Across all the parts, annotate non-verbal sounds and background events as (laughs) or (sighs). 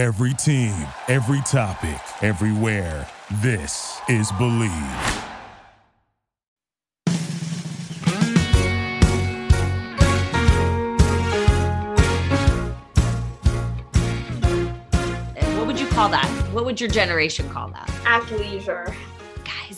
Every team, every topic, everywhere. This is Believe. What would you call that? What would your generation call that? athleisure.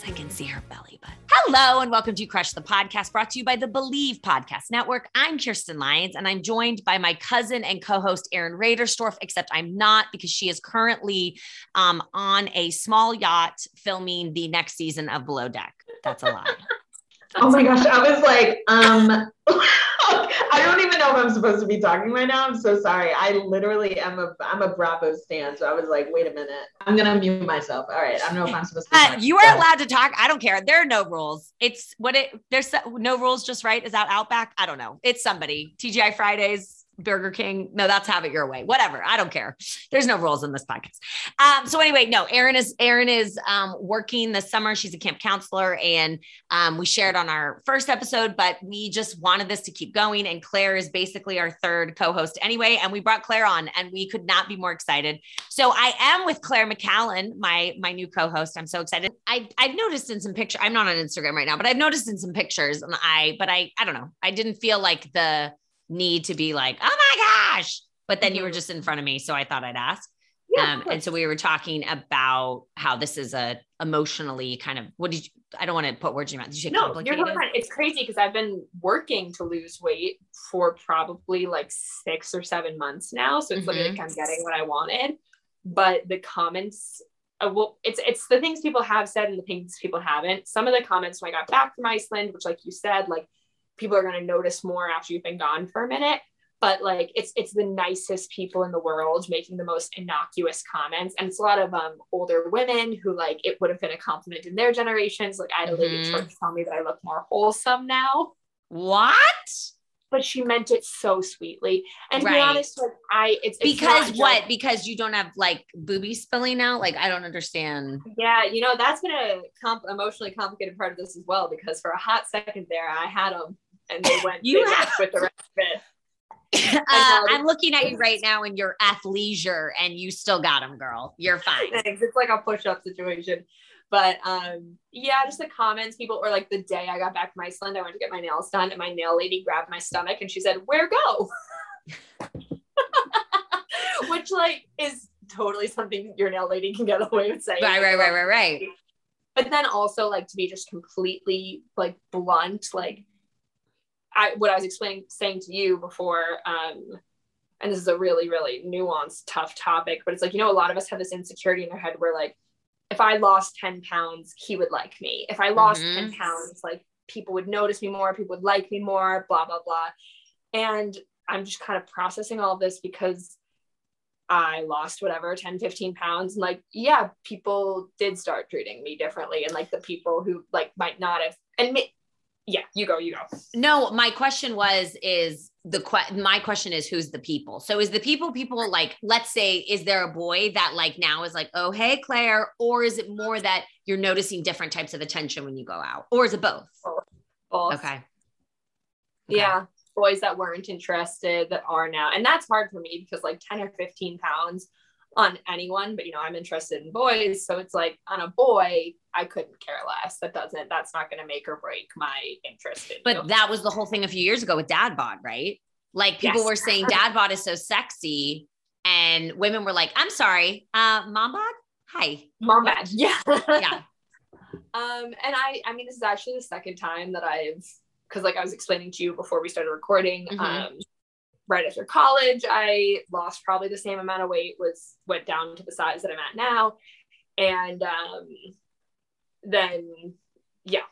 Guys, I can see her belly button. Hello, and welcome to Crush the Podcast, brought to you by the Believe Podcast Network. I'm Kirsten Lyons, and I'm joined by my cousin and co-host Erin Raderstorff, except I'm not because she is currently um, on a small yacht filming the next season of Below Deck. That's a lie. (laughs) Oh my gosh, I was like, um, (laughs) I don't even know if I'm supposed to be talking right now. I'm so sorry. I literally am a I'm a Bravo stan, so I was like, wait a minute, I'm gonna mute myself. All right, I don't know if I'm supposed to. Uh, you are ahead. allowed to talk. I don't care. There are no rules. It's what it. There's no rules. Just right. Is that Outback? I don't know. It's somebody. TGI Fridays. Burger King. No, that's have it your way. Whatever. I don't care. There's no rules in this podcast. Um, so anyway, no, Erin is Erin is um, working this summer. She's a camp counselor, and um, we shared on our first episode, but we just wanted this to keep going. And Claire is basically our third co-host anyway, and we brought Claire on, and we could not be more excited. So I am with Claire McCallan, my my new co-host. I'm so excited. I I've noticed in some pictures. I'm not on Instagram right now, but I've noticed in some pictures, and I but I I don't know. I didn't feel like the need to be like, oh my gosh. But then you were just in front of me, so I thought I'd ask. Yeah, um, and so we were talking about how this is a emotionally kind of what did you? I don't want to put words in your mouth. Did you say No, you're fine. It's crazy because I've been working to lose weight for probably like six or seven months now. So it's literally Mhm. like I'm getting what I wanted. But the comments, uh, well, it's it's the things people have said and the things people haven't. Some of the comments when I got back from Iceland, which like you said, like people are gonna notice more after you've been gone for a minute. But like it's it's the nicest people in the world making the most innocuous comments, and it's a lot of um older women who like it would have been a compliment in their generations. Like I had a lady Mhm. church tell me that I look more wholesome now, what? but she meant it so sweetly. And to be honest, like I it's, it's Because what? just- Because you don't have like boobies spilling out? Like I don't understand. yeah, you know that's been a comp- emotionally complicated part of this as well because for a hot second there I had them and they went You they have- with the rest of it. (laughs) uh. I'm looking at you right now in your athleisure, and you still got them, girl. You're fine. Thanks. It's like a push-up situation. But um, yeah, just the comments, people, or like the day I got back from Iceland, I went to get my nails done, and my nail lady grabbed my stomach and she said, "Where go?" (laughs) Which like is totally something your nail lady can get away with saying. Right, right, right, right, right. But then also like to be just completely like blunt, like I what I was explaining saying to you before, um, and this is a really, really nuanced, tough topic, but it's like, you know, a lot of us have this insecurity in our head where like, if I lost 10 pounds, he would like me. If I lost Mhm. 10 pounds, like people would notice me more, people would like me more, blah, blah, blah. And I'm just kind of processing all of this because I lost whatever 10, 15 pounds. And like, yeah, people did start treating me differently. And like the people who like might not have, and me, yeah, you go, you go. No, my question was is the que- my question is who's the people? So is the people people like let's say is there a boy that like now is like oh hey Claire or is it more that you're noticing different types of attention when you go out or is it both? Both. Okay. Yeah. Boys that weren't interested that are now. And that's hard for me because like 10 or 15 pounds on anyone, but you know, I'm interested in boys. So it's like on a boy, I couldn't care less. That doesn't, that's not going to make or break my interest in But that was the whole thing a few years ago with dad bod, right? Like people Yes. were saying dad bod is so sexy and women were like I'm sorry, uh mom bod? Hi. Mom bod. (laughs) Yeah. Yeah. Um, and I, I mean, this is actually the second time that I've, because like I was explaining to you before we started recording, Mhm. um, right after college, I lost probably the same amount of weight, was went down to the size that I'm at now, and um, then yeah,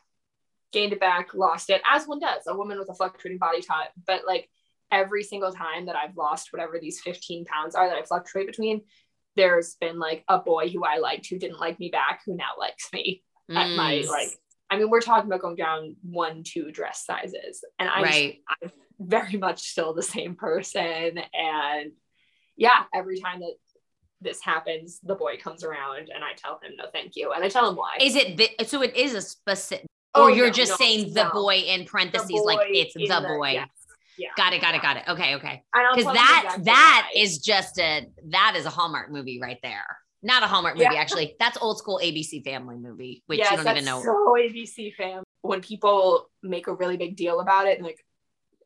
gained it back, lost it, as one does, a woman with a fluctuating body type. But like every single time that I've lost whatever these 15 pounds are that I fluctuate between, there's been like a boy who I liked who didn't like me back who now likes me at my Mm, like I mean we're talking about going down one two dress sizes and I'm, right. I'm very much still the same person and yeah every time that this happens the boy comes around and I tell him no thank you and I tell him why Is it the, so it is a specific Oh, or you're no, just no, saying the boy in The parentheses like it's in the boy. yes. Yeah. Got it. Got it. Got it. Okay. Okay. Because that exactly that why. is just a that is a Hallmark movie right there. Not a Hallmark movie, Yeah. actually. That's old school ABC Family movie, which yes, you don't that's even know. So ABC fam. When people make a really big deal about it and like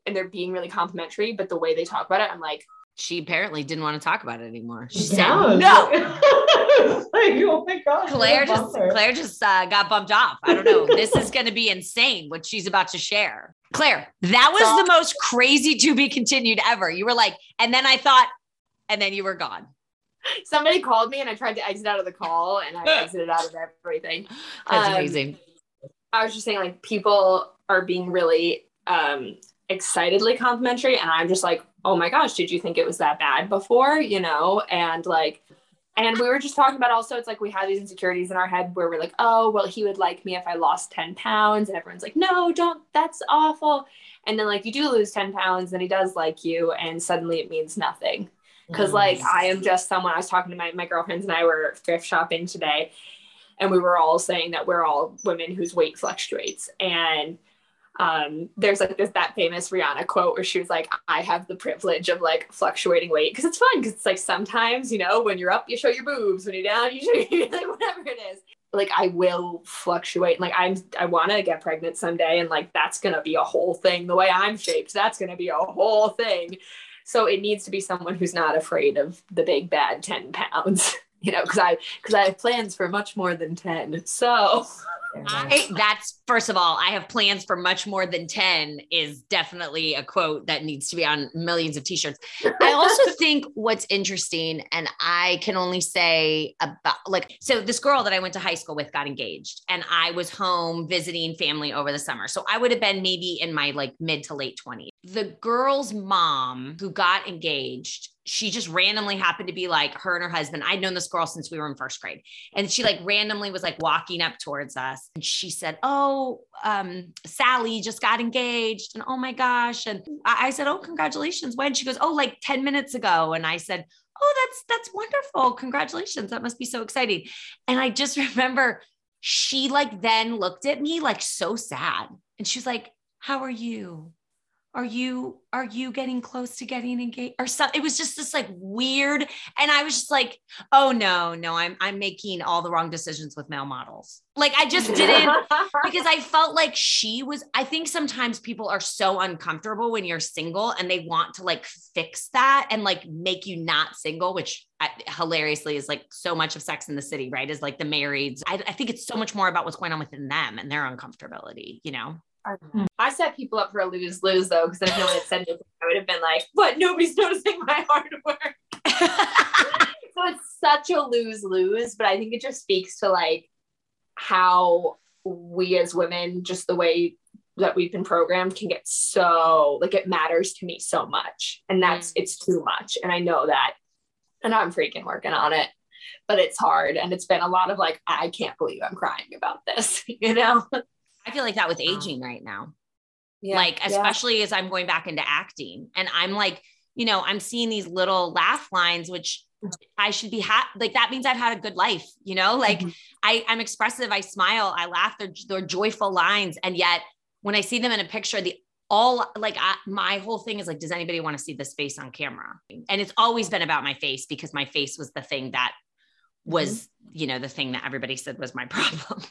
and they're being really complimentary, but the way they talk about it, I'm like, she apparently didn't want to talk about it anymore. She said Yeah, no. (laughs) like- oh my gosh. what a Claire just bummer. Claire just uh, got bumped off. I don't know. (laughs) this is going to be insane what she's about to share. Claire, that was So- the most crazy to be continued ever. You were like, and then I thought, and then you were gone. somebody called me and I tried to exit out of the call and I (laughs) exited out of everything. That's Um, amazing. I was just saying, like, people are being really um, excitedly complimentary, and I'm just like, oh my gosh, did you think it was that bad before? You know, and like, and we were just talking about also, it's like we have these insecurities in our head where we're like, oh, well, he would like me if I lost 10 pounds, and everyone's like, no, don't, that's awful. And then, like, you do lose 10 pounds, and he does like you, and suddenly it means nothing because like Mm. I am just someone. I was talking to my my girlfriends and I were thrift shopping today, and we were all saying that we're all women whose weight fluctuates. And um, there's like this that famous Rihanna quote where she was like, "I have the privilege of like fluctuating weight because it's fun because it's like sometimes you know when you're up you show your boobs, when you're down you show (laughs) your, like whatever it is." Like I will fluctuate. Like I'm, I want to get pregnant someday, and like that's gonna be a whole thing. The way I'm shaped, that's gonna be a whole thing. So it needs to be someone who's not afraid of the big bad 10 pounds, (laughs) you know, because I because I have plans for much more than 10. So I, that's first of all, I have plans for much more than 10 is definitely a quote that needs to be on millions of t-shirts. I also (laughs) think what's interesting, and I can only say about like, so this girl that I went to high school with got engaged, and I was home visiting family over the summer. So I would have been maybe in my like mid to late 20s. The girl's mom who got engaged, she just randomly happened to be like her and her husband. I'd known this girl since we were in first grade. And she like randomly was like walking up towards us and she said, Oh, um, Sally just got engaged. And oh my gosh. And I, I said, Oh, congratulations. When? She goes, Oh, like 10 minutes ago. And I said, Oh, that's that's wonderful. Congratulations. That must be so exciting. And I just (laughs) remember she like then looked at me like so sad. And she's like, How are you? Are you are you getting close to getting engaged or something? It was just this like weird, and I was just like, oh no, no, I'm I'm making all the wrong decisions with male models. Like I just didn't (laughs) because I felt like she was. I think sometimes people are so uncomfortable when you're single and they want to like fix that and like make you not single, which I, hilariously is like so much of Sex in the City, right? Is like the marrieds. I, I think it's so much more about what's going on within them and their uncomfortability, you know? Mm. I set people up for a lose lose though, because if no one had said anything, I would have been like, "What? Nobody's noticing my hard work." (laughs) so it's such a lose lose, but I think it just speaks to like how we as women, just the way that we've been programmed, can get so like it matters to me so much, and that's mm. it's too much, and I know that, and I'm freaking working on it. But it's hard, and it's been a lot of like, I can't believe I'm crying about this, (laughs) you know? I feel like that with aging right now. Yeah, like yeah. especially as I'm going back into acting and I'm like, you know, I'm seeing these little laugh lines, which I should be ha- like, that means I've had a good life, you know, like Mhm. I, I'm expressive. I smile, I laugh. They're, they're joyful lines. And yet when I see them in a picture, the all like I, my whole thing is like, does anybody want to see this face on camera? And it's always been about my face because my face was the thing that was, you know, the thing that everybody said was my (laughs) problem.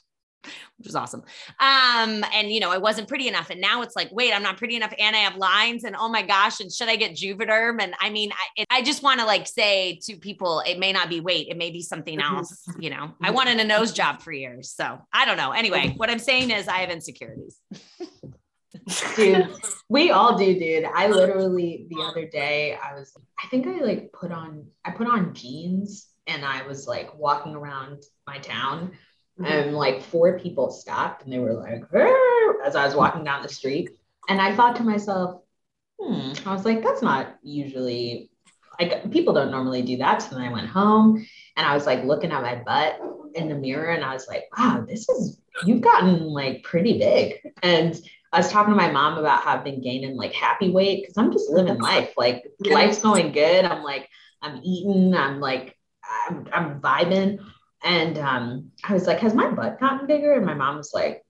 Which was awesome. Um, and you know, I wasn't pretty enough. And now it's like, wait, I'm not pretty enough and I have lines and oh my gosh, and should I get Juvederm? And I mean, I, it, I just want to like say to people, it may not be weight, it may be something Mhm. else. You know, I wanted a nose job for years. So I don't know. Anyway, what I'm saying is I have insecurities. dude (laughs) we all do dude i literally the other day i was i think i like put on i put on jeans and i was like walking around my town and like four people stopped and they were like "Arr," as i was walking down the street and i thought to myself hmm i was like that's not usually like people don't normally do that so then i went home and i was like looking at my butt in the mirror and i was like wow this is you've gotten like pretty big and I was talking to my mom about how I've been gaining like happy weight because I'm just living life. Like life's going good. I'm like, I'm eating, I'm like, I'm, I'm vibing. And um, I was like, has my butt gotten bigger? And my mom was like,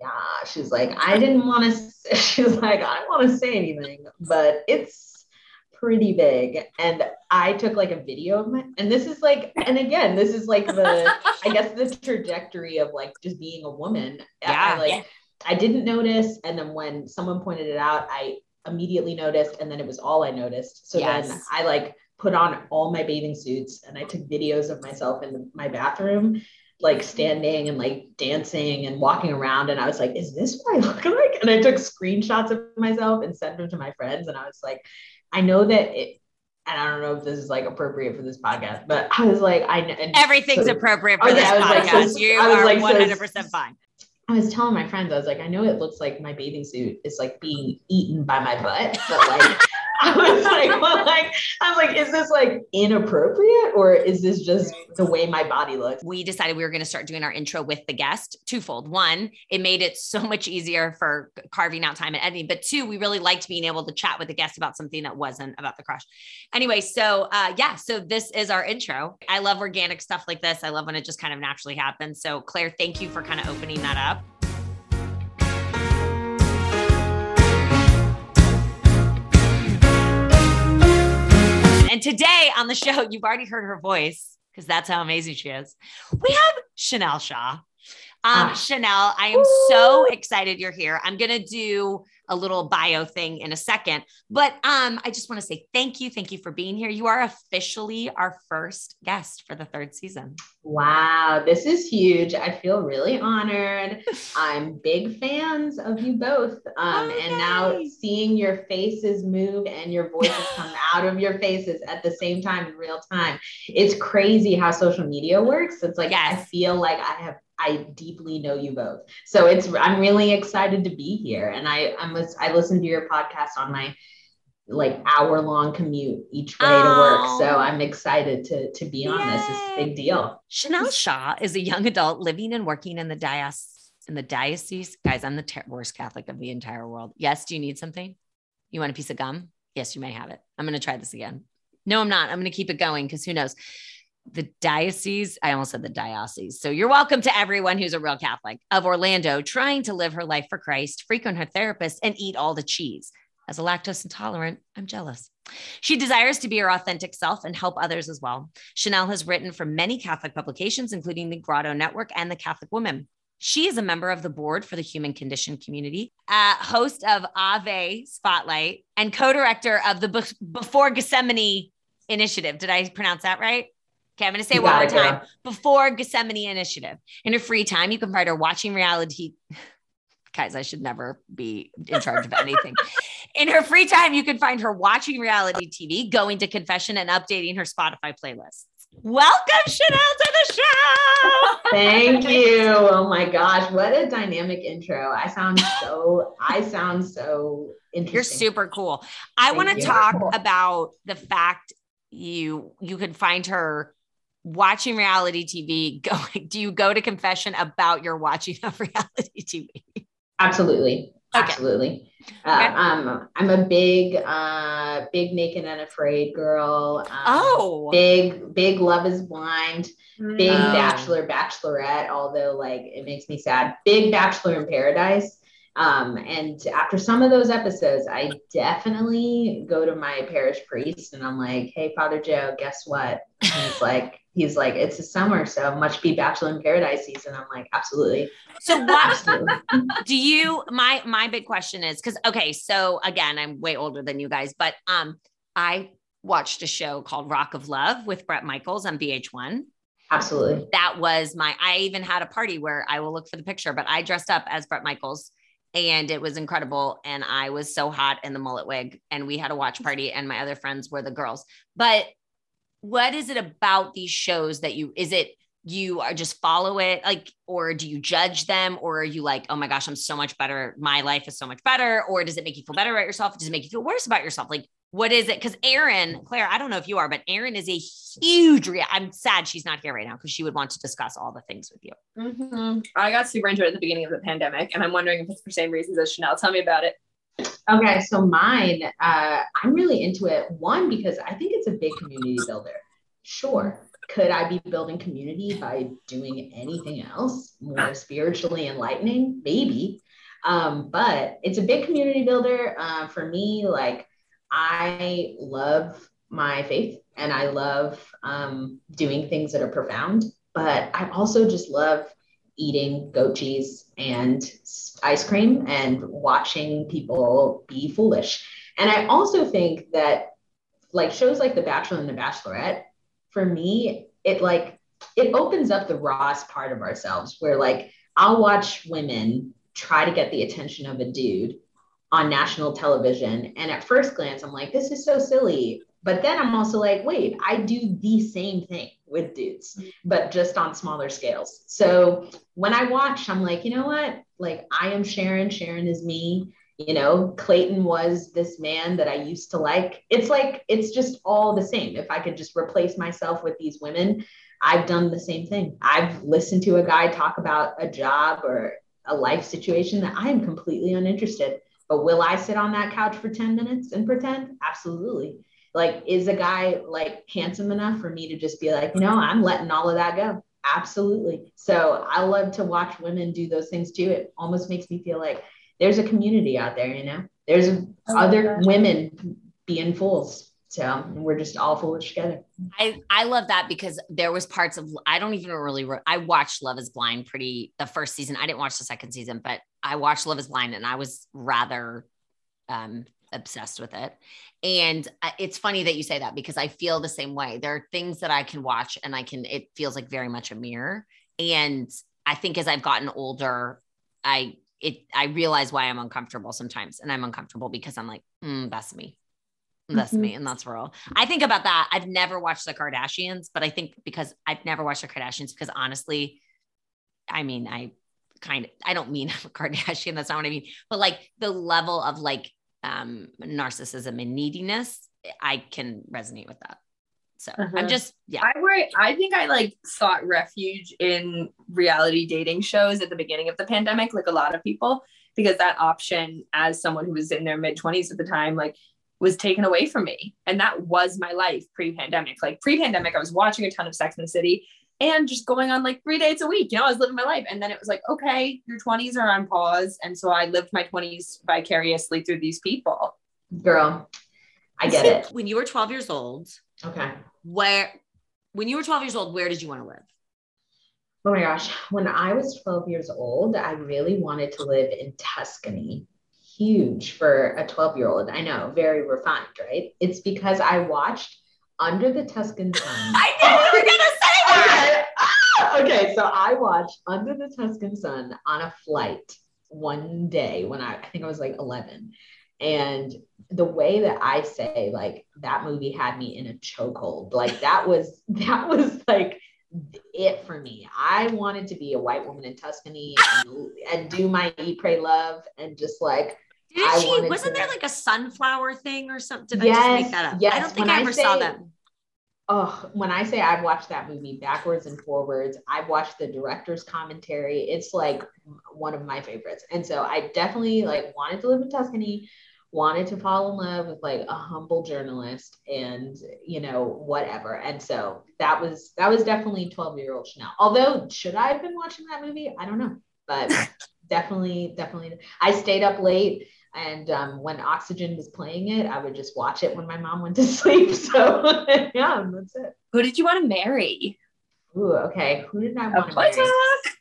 yeah, she's like, I didn't want to, (laughs) she's like, I don't want to say anything, but it's pretty big. And I took like a video of my, and this is like, and again, this is like the, I guess the trajectory of like just being a woman. Yeah. I, like, I didn't notice. And then when someone pointed it out, I immediately noticed. And then it was all I noticed. So Yes. then I like put on all my bathing suits and I took videos of myself in my bathroom like standing and like dancing and walking around. And I was like, is this what I look like? And I took screenshots of myself and sent them to my friends. And I was like, I know that it, and I don't know if this is like appropriate for this podcast, but I was like, I and Everything's so- appropriate oh, for this like, podcast. so- you I was are like, 100% fine. I was telling my friends, I was like, I know it looks like my bathing suit is like being eaten by my butt, but like, I was like, well, like, I was like, is this like inappropriate or is this just the way my body looks? we decided we were going to start doing our intro with the guest twofold. One, it made it so much easier for carving out time and editing. But two, we really liked being able to chat with the guest about something that wasn't about the crush. Anyway, so uh, yeah, so this is our intro. I love organic stuff like this. I love when it just kind of naturally happens. So Claire, thank you for kind of opening that up. And today on the show, you've already heard her voice because that's how amazing she is. We have Chanel Shaw. Um, Ah. Chanel, I am so excited you're here. I'm gonna do a little bio thing in a second, but um, I just want to say thank you, thank you for being here. You are officially our first guest for the third season. Wow, this is huge. I feel really honored. (laughs) I'm big fans of you both. Um, And now seeing your faces move and your voices come (laughs) out of your faces at the same time in real time. It's crazy how social media works. It's like I feel like I have I deeply know you both. So it's I'm really excited to be here. And I I'm I listen to your podcast on my like hour long commute each way to work. Oh. So I'm excited to to be on this. It's a big deal. Chanel Shaw is a young adult living and working in the diocese. In the diocese, guys, I'm the ter- worst Catholic of the entire world. Yes, do you need something? You want a piece of gum? Yes, you may have it. I'm going to try this again. No, I'm not. I'm going to keep it going because who knows? The diocese, I almost said the diocese. So you're welcome to everyone who's a real Catholic of Orlando trying to live her life for Christ, frequent her therapist, and eat all the cheese. As a lactose intolerant, I'm jealous. She desires to be her authentic self and help others as well. Chanel has written for many Catholic publications, including the Grotto Network and the Catholic Woman. She is a member of the board for the Human Condition Community, uh, host of Ave Spotlight, and co director of the Be- Before Gethsemane Initiative. Did I pronounce that right? Okay, I'm going to say one more girl. time. Before Gethsemane Initiative. In her free time, you can find her watching reality. Guys, I should never be in charge of anything. (laughs) In her free time, you can find her watching reality TV, going to confession, and updating her Spotify playlists. Welcome, Chanel, to the show. (laughs) Thank you. Oh my gosh, what a dynamic intro. I sound so I sound so interesting. You're super cool. I want to talk about the fact you you could find her watching reality TV. (laughs) Going, do you go to confession about your watching of (laughs) reality TV? Absolutely. Okay. Absolutely. Uh, Okay. um, I'm a big, uh, big naked and afraid girl. Um, Oh, big, big love is blind. Big Oh. bachelor, bachelorette. Although like it makes me sad. Big bachelor in paradise. Um, and after some of those episodes, I definitely go to my parish priest and I'm like, "Hey, Father Joe, guess what?" He's like, "He's like, it's the summer, so much be bachelor in paradise season." I'm like, "Absolutely, so what absolutely." (laughs) do you? My my big question is because okay, so again, I'm way older than you guys, but um, I watched a show called Rock of Love with Bret Michaels on VH1. Absolutely. that was my i even had a party where i will look for the picture but i dressed up as bret michaels and it was incredible and i was so hot in the mullet wig and we had a watch party and my other friends were the girls. But what is it about these shows that you is it you are just follow it like or do you judge them or are you like oh my gosh i'm so much better. My life is so much better or does it make you feel better about yourself? Does it make you feel worse about yourself? Like what is it because Erin claire i don't know if you are but Erin is a huge rea- i'm sad she's not here right now because she would want to discuss all the things with you Mhm. I got super into it at the beginning of the pandemic, and I'm wondering if it's for the same reasons as Chanel. Tell me about it. Okay, so mine, uh, I'm really into it. One because I think it's a big community builder. Sure, could I be building community by doing anything else more spiritually enlightening? Maybe. Um, but it's a big community builder. Uh, for me, like I love my faith and I love um, doing things that are profound, but I also just love eating goat cheese and ice cream and watching people be foolish. And I also think that like shows like The Bachelor and The Bachelorette, for me, it like it opens up the rawest part of ourselves where like I'll watch women try to get the attention of a dude on national television. And at first glance, I'm like, this is so silly. But then I'm also like, wait, I do the same thing with dudes, but just on smaller scales. So when I watch, I'm like, you know what? Like, I am Sharon, Sharon is me. You know, Clayton was this man that I used to like. It's like, it's just all the same. If I could just replace myself with these women, I've done the same thing. I've listened to a guy talk about a job or a life situation that I am completely uninterested. But will I sit on that couch for 10 minutes and pretend? Absolutely. Like, is a guy like handsome enough for me to just be like, you know, I'm letting all of that go? Absolutely. So I love to watch women do those things too. It almost makes me feel like there's a community out there, you know, there's oh other that. women being fools. So we're just all foolish together. I, I love that because there was parts of I don't even really I watched Love is Blind pretty the first season. I didn't watch the second season, but I watched Love is Blind and I was rather um obsessed with it. And uh, it's funny that you say that because I feel the same way. There are things that I can watch and I can, it feels like very much a mirror. And I think as I've gotten older, I, it, I realize why I'm uncomfortable sometimes. And I'm uncomfortable because I'm like, mm, that's me. That's mm-hmm. me. And that's real. I think about that. I've never watched the Kardashians, but I think because I've never watched the Kardashians, because honestly, I mean, I kind of, I don't mean (laughs) I'm a Kardashian. That's not what I mean. But like the level of like um, narcissism and neediness, I can resonate with that. So uh-huh. I'm just, yeah. I were, I think I like sought refuge in reality dating shows at the beginning of the pandemic, like a lot of people, because that option as someone who was in their mid 20s at the time, like was taken away from me. And that was my life pre pandemic. Like pre pandemic, I was watching a ton of Sex and the City and just going on like three dates a week. You know, I was living my life. And then it was like, okay, your 20s are on pause. And so I lived my 20s vicariously through these people. Girl, I get it. When you were 12 years old, okay. Where, when you were 12 years old, where did you want to live? Oh my gosh. When I was 12 years old, I really wanted to live in Tuscany. Huge for a 12 year old. I know, very refined, right? It's because I watched Under the Tuscan (laughs) Sun. I knew you were going to say okay. Ah! (laughs) okay, so I watched Under the Tuscan Sun on a flight one day when I, I think I was like 11. And the way that I say, like, that movie had me in a chokehold. Like, that was, (laughs) that was like, it for me. I wanted to be a white woman in Tuscany and, and do my eat, pray, love, and just like did I she? Wasn't to, there like a sunflower thing or something? Did yes, I just make that up? Yes. I don't think I ever say, saw that oh, when I say I've watched that movie backwards and forwards, I've watched the director's commentary. It's like one of my favorites. And so I definitely like wanted to live in Tuscany, wanted to fall in love with like a humble journalist and you know, whatever. And so that was that was definitely 12 year old Chanel. Although should I have been watching that movie? I don't know. But (laughs) definitely, definitely I stayed up late and um, when Oxygen was playing it, I would just watch it when my mom went to (laughs) sleep. So (laughs) yeah, that's it. Who did you want to marry? Ooh, okay. Who did I want to marry?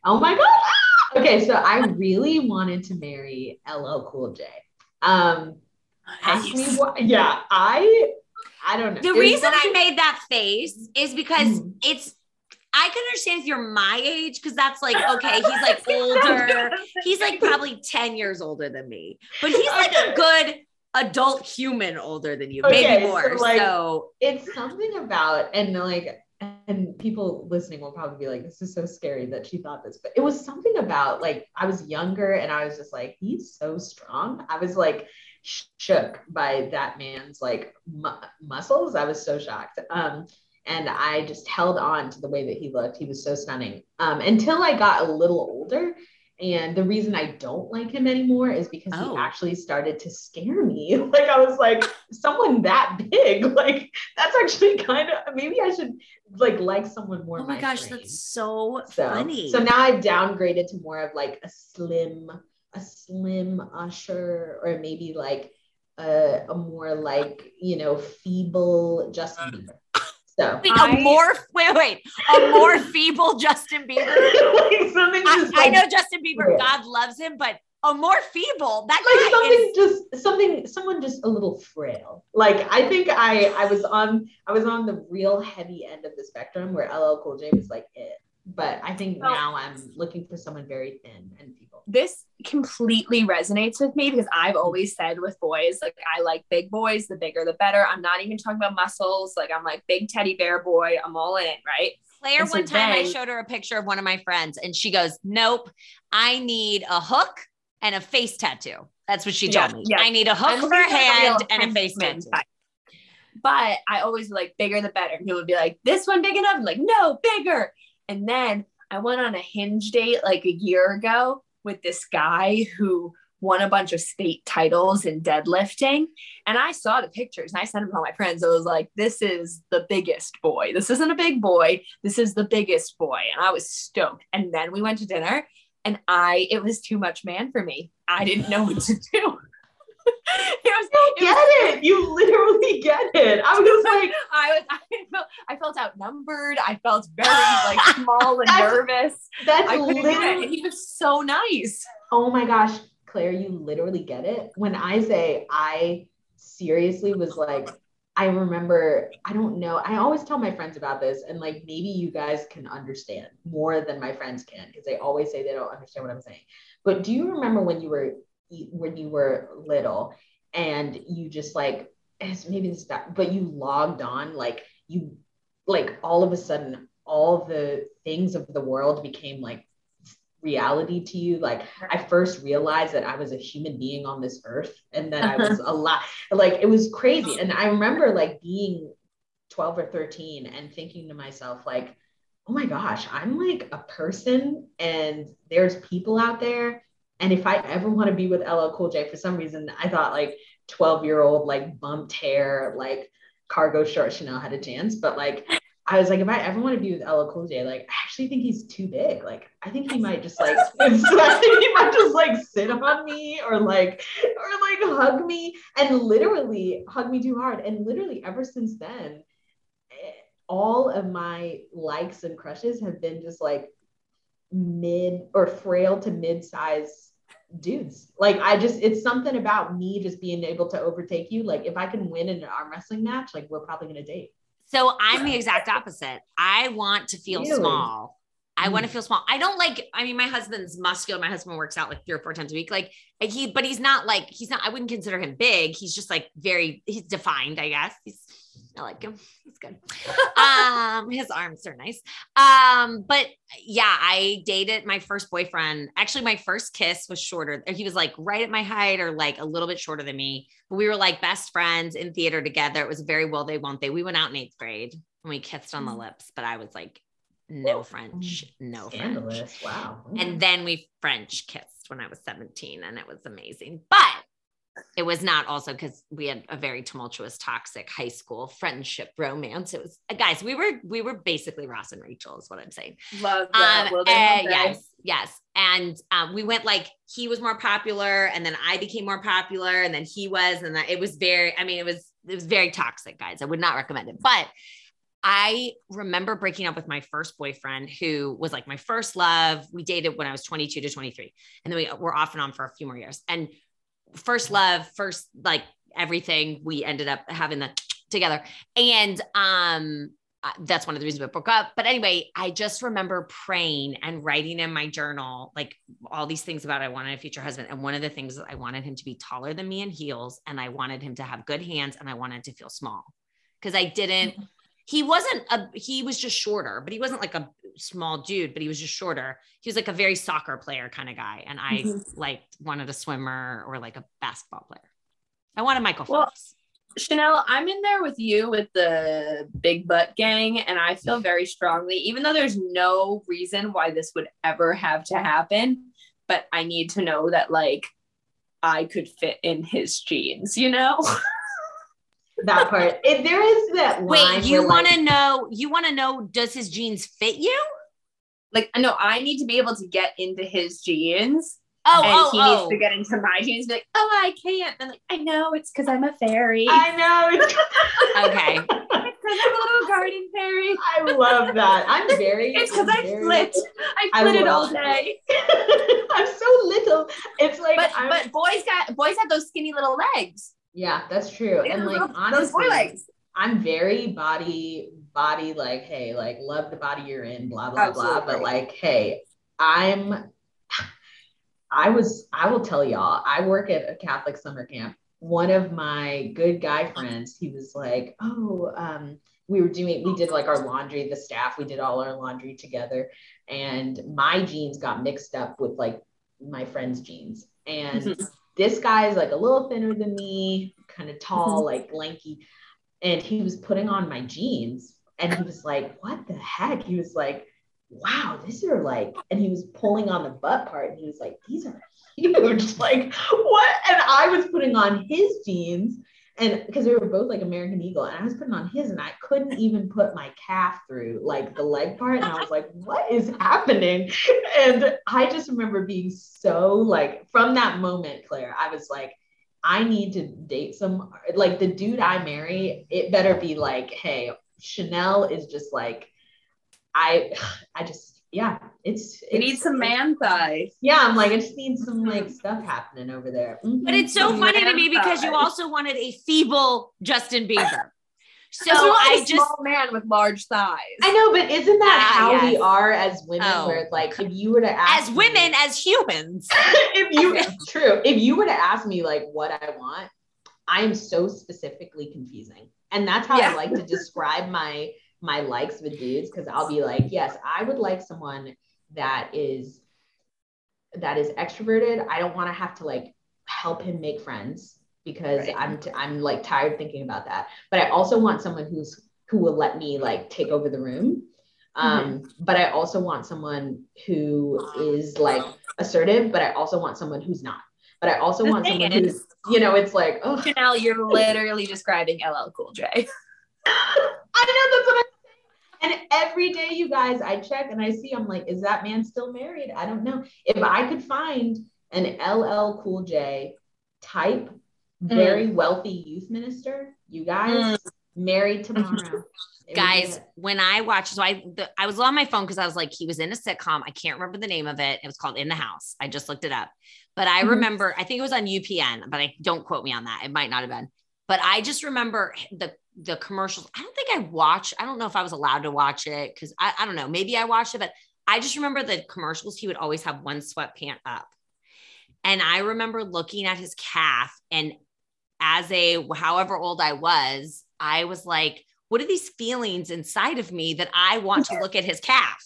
Oh my god. Okay, so I really wanted to marry LL Cool J. Um, ask me what? Yeah, I. I don't know. The reason I made that face is because mm. it's I can understand if you're my age because that's like okay, he's like (laughs) older. He's like probably 10 years older than me, but he's like okay. a good adult human older than you, okay, maybe more. So, like, so it's something about and like and people listening will probably be like, this is so scary that she thought this, but it was something about like I was younger and I was just like, he's so strong. I was like shook by that man's like mu- muscles. I was so shocked. Um, and I just held on to the way that he looked. He was so stunning um, until I got a little older And the reason I don't like him anymore is because Oh. he actually started to scare me. (laughs) Like I was like, someone that big, (laughs) like that's actually kind of maybe I should like like someone more. Oh my gosh, frame. that's so, so funny. so now I've downgraded to more of like a slim, a slim usher, or maybe like a, a more like you know feeble Justin Bieber. So Wait, I- a more wait, wait, a more feeble Justin Bieber. (laughs) like something I, just I like, know Justin Bieber, Yeah. God loves him, but a more feeble. That like guy something is. just something someone just a little frail like i think i i was on i was on the real heavy end of the spectrum where ll cool j was like it but i think Well- now i'm looking for someone very thin and people. this completely resonates with me because I've always said with boys, like I like big boys, the bigger the better. I'm not even talking about muscles. Like I'm like big teddy bear boy. I'm all in right? Claire, so one time I showed her a picture of one of my friends, and she goes, "Nope, I need a hook and a face tattoo." That's what she Yeah, told me. yeah. I need a I'm hook for looking a for a real hand and a face tattoo. type. But I always like bigger the better. And he would be like, this one big enough? I'm like, no, bigger. And then I went on a hinge date like a year ago with this guy who won a bunch of state titles in deadlifting. And I saw the pictures and I sent them to all my friends. I was like, this is the biggest boy. This isn't a big boy. This is the biggest boy. And I was stoked. And then we went to dinner and I, it was too much man for me. I didn't know what to (laughs) do. (laughs) it was, it get was it you literally get it i was (laughs) like I was I felt I felt outnumbered. I felt very like (laughs) small and That's- nervous. that's I it. literally he was so nice. Oh my gosh, Claire, you literally get it. When I say I seriously was like, I remember, I don't know, I always tell my friends about this, and like maybe you guys can understand more than my friends can because they always say they don't understand what I'm saying. But do you remember when you were when you were little and you just like eh, maybe this back, but you logged on like you like all of a sudden all the things of the world became like reality to you. Like i first realized that i was a human being on this earth and that i was (laughs) a lot like it was crazy. And i remember like being 12 or 13 and thinking to myself like oh my gosh i'm like a person and there's people out there and if i ever want to be with ll cool j for some reason i thought like 12 year old like bumped hair like cargo short chanel had a chance but like I was like, if I ever want to be with LL Cool J, like, I actually think he's too big. Like, I think he might just like, (laughs) he might just like sit on me or like, or like hug me and literally hug me too hard. And literally, ever since then, eh, all of my likes and crushes have been just like mid or frail to mid size dudes. Like, I just, it's something about me just being able to overtake you. Like, if I can win in an arm wrestling match, like, we're probably going to date. So I'm the exact opposite. I want to feel Really? small. I want to Mm. feel small. I don't like, I mean, my husband's muscular. My husband works out like three or four times a week. Like he, but he's not like, he's not, I wouldn't consider him big. He's just like very, he's defined, I guess. He's, I like him. (laughs) He's good. um, his arms are nice. Um, but yeah, I dated my first boyfriend. Actually, my first kiss was shorter. He was like right at my height or like a little bit shorter than me. But we were like best friends in theater together. It was very well they won't they. We went out in eighth grade and we kissed on the lips, but I was like, no French, no French. Wow. And then we French kissed when I was 17 and it was amazing. But it was not also because we had a very tumultuous, toxic high school friendship romance. It was guys, we were we were basically Ross and Rachel, is what I'm saying. Love that. Um, they eh, yes, yes. And um, we went like he was more popular, and then I became more popular, and then he was, and it was very. I mean, it was it was very toxic, guys. I would not recommend it. But I remember breaking up with my first boyfriend, who was like my first love. We dated when I was 22 to 23, and then we were off and on for a few more years. And first love, first like everything, we ended up having that together. And um, that's one of the reasons we broke up. But anyway, I just remember praying and writing in my journal like all these things about I wanted a future husband. And one of the things I wanted him to be taller than me in heels, and I wanted him to have good hands, and I wanted to feel small because I didn't. He wasn't a. He was just shorter, but he wasn't like a small dude. But he was just shorter. He was like a very soccer player kind of guy, and I Mhm. like wanted a swimmer or like a basketball player. I wanted Michael Well, Phelps. Chanel, I'm in there with you with the big butt gang, and I feel very strongly, even though there's no reason why this would ever have to happen. but I need to know that like I could fit in his jeans, you know? (laughs) that part. If there is that line. Wait, you want to like, know? You want to know? Does his jeans fit you? like no, I need to be able to get into his jeans. Oh, and oh, he oh. needs to get into my jeans and be like, oh, I can't. And I'm like, I know it's because I'm a fairy. I know. (laughs) (laughs) It's, Okay. Because I'm a little garden fairy. I love that. I'm very. (laughs) It's because I'm I very- flit. I I flitted all day. I'm so little. It's like, But I'm, but boys got boys have those skinny little legs. Yeah, that's true. And like, those honestly, legs. I'm very body, body, like, hey, like, love the body you're in, blah, blah, blah. But like, hey, I'm, I was, I will tell y'all, I work at a Catholic summer camp. One of my good guy friends, he was like, oh, um, we were doing, we did like our laundry, the staff, we did all our laundry together. And my jeans got mixed up with like my friend's jeans. And Mhm. This guy is like a little thinner than me, kind of tall, Mhm. like lanky. And he was putting on my jeans and he was like, What the heck? He was like, Wow, these are like, and he was pulling on the butt part and he was like, These are huge. (laughs) Like, what? And I was putting on his jeans and because they were both like American Eagle, and I was putting on his, and I couldn't even put my calf through like the leg part, and I was like, "What is happening?" And I just remember being so like, from that moment, Claire, I was like, "I need to date some like the dude I marry. It better be like, hey, Chanel is just like, I, (sighs) I just." Yeah, it's You need it's- some man thighs. Yeah, I'm like, I just need some like stuff happening over there. But it's so Some funny to man me because you also wanted a feeble Justin Bieber. (laughs) So So I a just small man with large thighs. I know, but isn't that Ah, how we are as women? Oh. Where like, if you were to ask as me- women, as humans. (laughs) if you (laughs) true, if you were to ask me like what I want, I am so specifically confusing, and that's how Yeah. I like to describe my my likes with dudes because I'll be like, yes, I would like someone that is that is extroverted. I don't want to have to like help him make friends because Right. I'm t- I'm like tired thinking about that. But I also want someone who's who will let me like take over the room. Um, but I also want someone who is like assertive, but I also want someone who's not. But I also The want someone is- who's, you know, it's like, oh, Chanel, you're literally describing LL Cool J. (laughs) I know that's what. And every day, you guys, I check and I see, I'm like, is that man still married? I don't know. If I could find an LL Cool J type, very wealthy youth minister, you guys, married tomorrow. (laughs) It would be Guys, when I watched, so I the, I was on my phone because I was like, he was in a sitcom. I can't remember the name of it. It was called In the House. I just looked it up. But I Mhm. remember, I think it was on UPN, but I don't quote me on that. It might not have been. But I just remember the the commercials. I don't think I watched. I don't know if I was allowed to watch it because I, I don't know. Maybe I watched it, but I just remember the commercials. He would always have one sweatpant up, and I remember looking at his calf. And as a however old I was, I was like, "What are these feelings inside of me that I want to look at his calf?"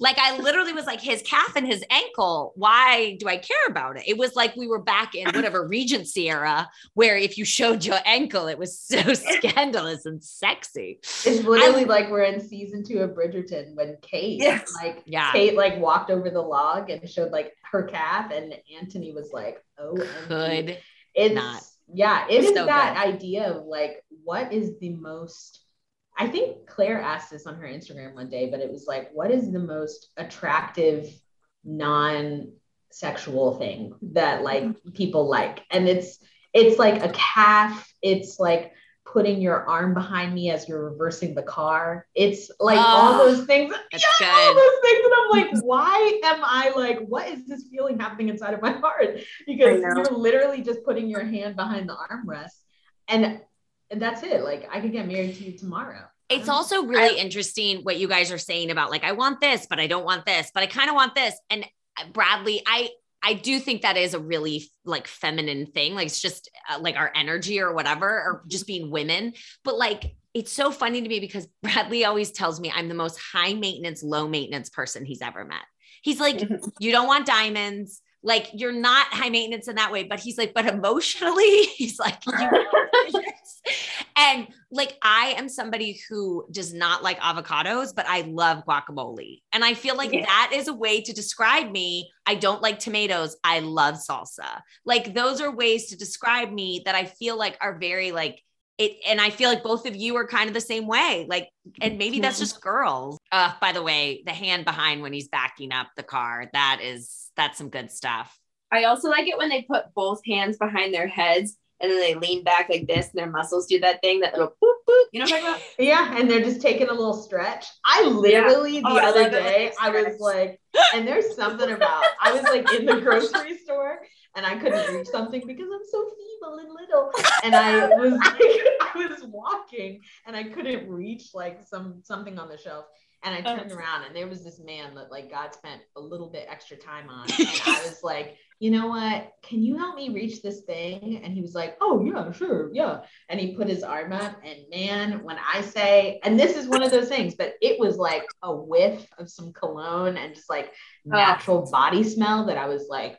Like I literally was like his calf and his ankle. Why do I care about it? It was like we were back in (laughs) whatever Regency era where if you showed your ankle, it was so (laughs) scandalous and sexy. It's literally like we're in season two of Bridgerton when Kate, Yes. like Yeah. Kate, like walked over the log and showed like her calf, and Anthony was like, "Oh, Could it's not. yeah, it is So that idea of like, what is the most? I think Claire asked this on her Instagram one day, but it was like, what is the most attractive non-sexual thing that like people like? And it's it's like a calf. It's like putting your arm behind me as you're reversing the car. It's like all Oh, those things. that's Yeah, all those things. And I'm like, (laughs) why am I like, what is this feeling happening inside of my (laughs) heart? Because you're literally just putting your hand behind the armrest. And, and that's it. Like I could get married to you tomorrow. It's also really interesting what you guys are saying about like I want this, but I don't want this, but I kind of want this. And uh, Bradley, I I do think that is a really like feminine thing. Like it's just uh, like our energy or whatever, or just being women. But like it's so funny to me because (laughs) Bradley always tells me I'm the most high maintenance, low maintenance person he's ever met. He's like, you don't want diamonds. Like you're not high maintenance in that way, but he's like, but emotionally, (laughs) he's like, you this. (laughs) and like I am somebody who does not like avocados, but I love guacamole. And I feel like Yeah. that is a way to describe me. I don't like tomatoes. I love salsa. Like those are ways to describe me that I feel like are very like it. And I feel like both of you are kind of the same way. Like, and maybe that's just girls. Uh, by the way, the hand behind when he's backing up the car, that is, that's some good stuff. I also like it when they put both hands behind their heads and then they lean back like this and their muscles do that thing, that little boop boop. You know what I'm talking about? Yeah, and they're just taking a little stretch. I literally Oh, the I other when day I was like, and there's something about I was like in the grocery store and I couldn't reach something because I'm so feeble and little. And I was (laughs) like, I was walking and I couldn't reach like some something on the shelf. And I turned oh. around and there was this man that like God spent a little bit extra time on. (laughs) And I was like, you know what? Can you help me reach this thing? And he was like, oh yeah, sure, yeah. And he put his arm up and man, when I say, and this is one of those things, but it was like a whiff of some cologne and just like natural body smell that I was like,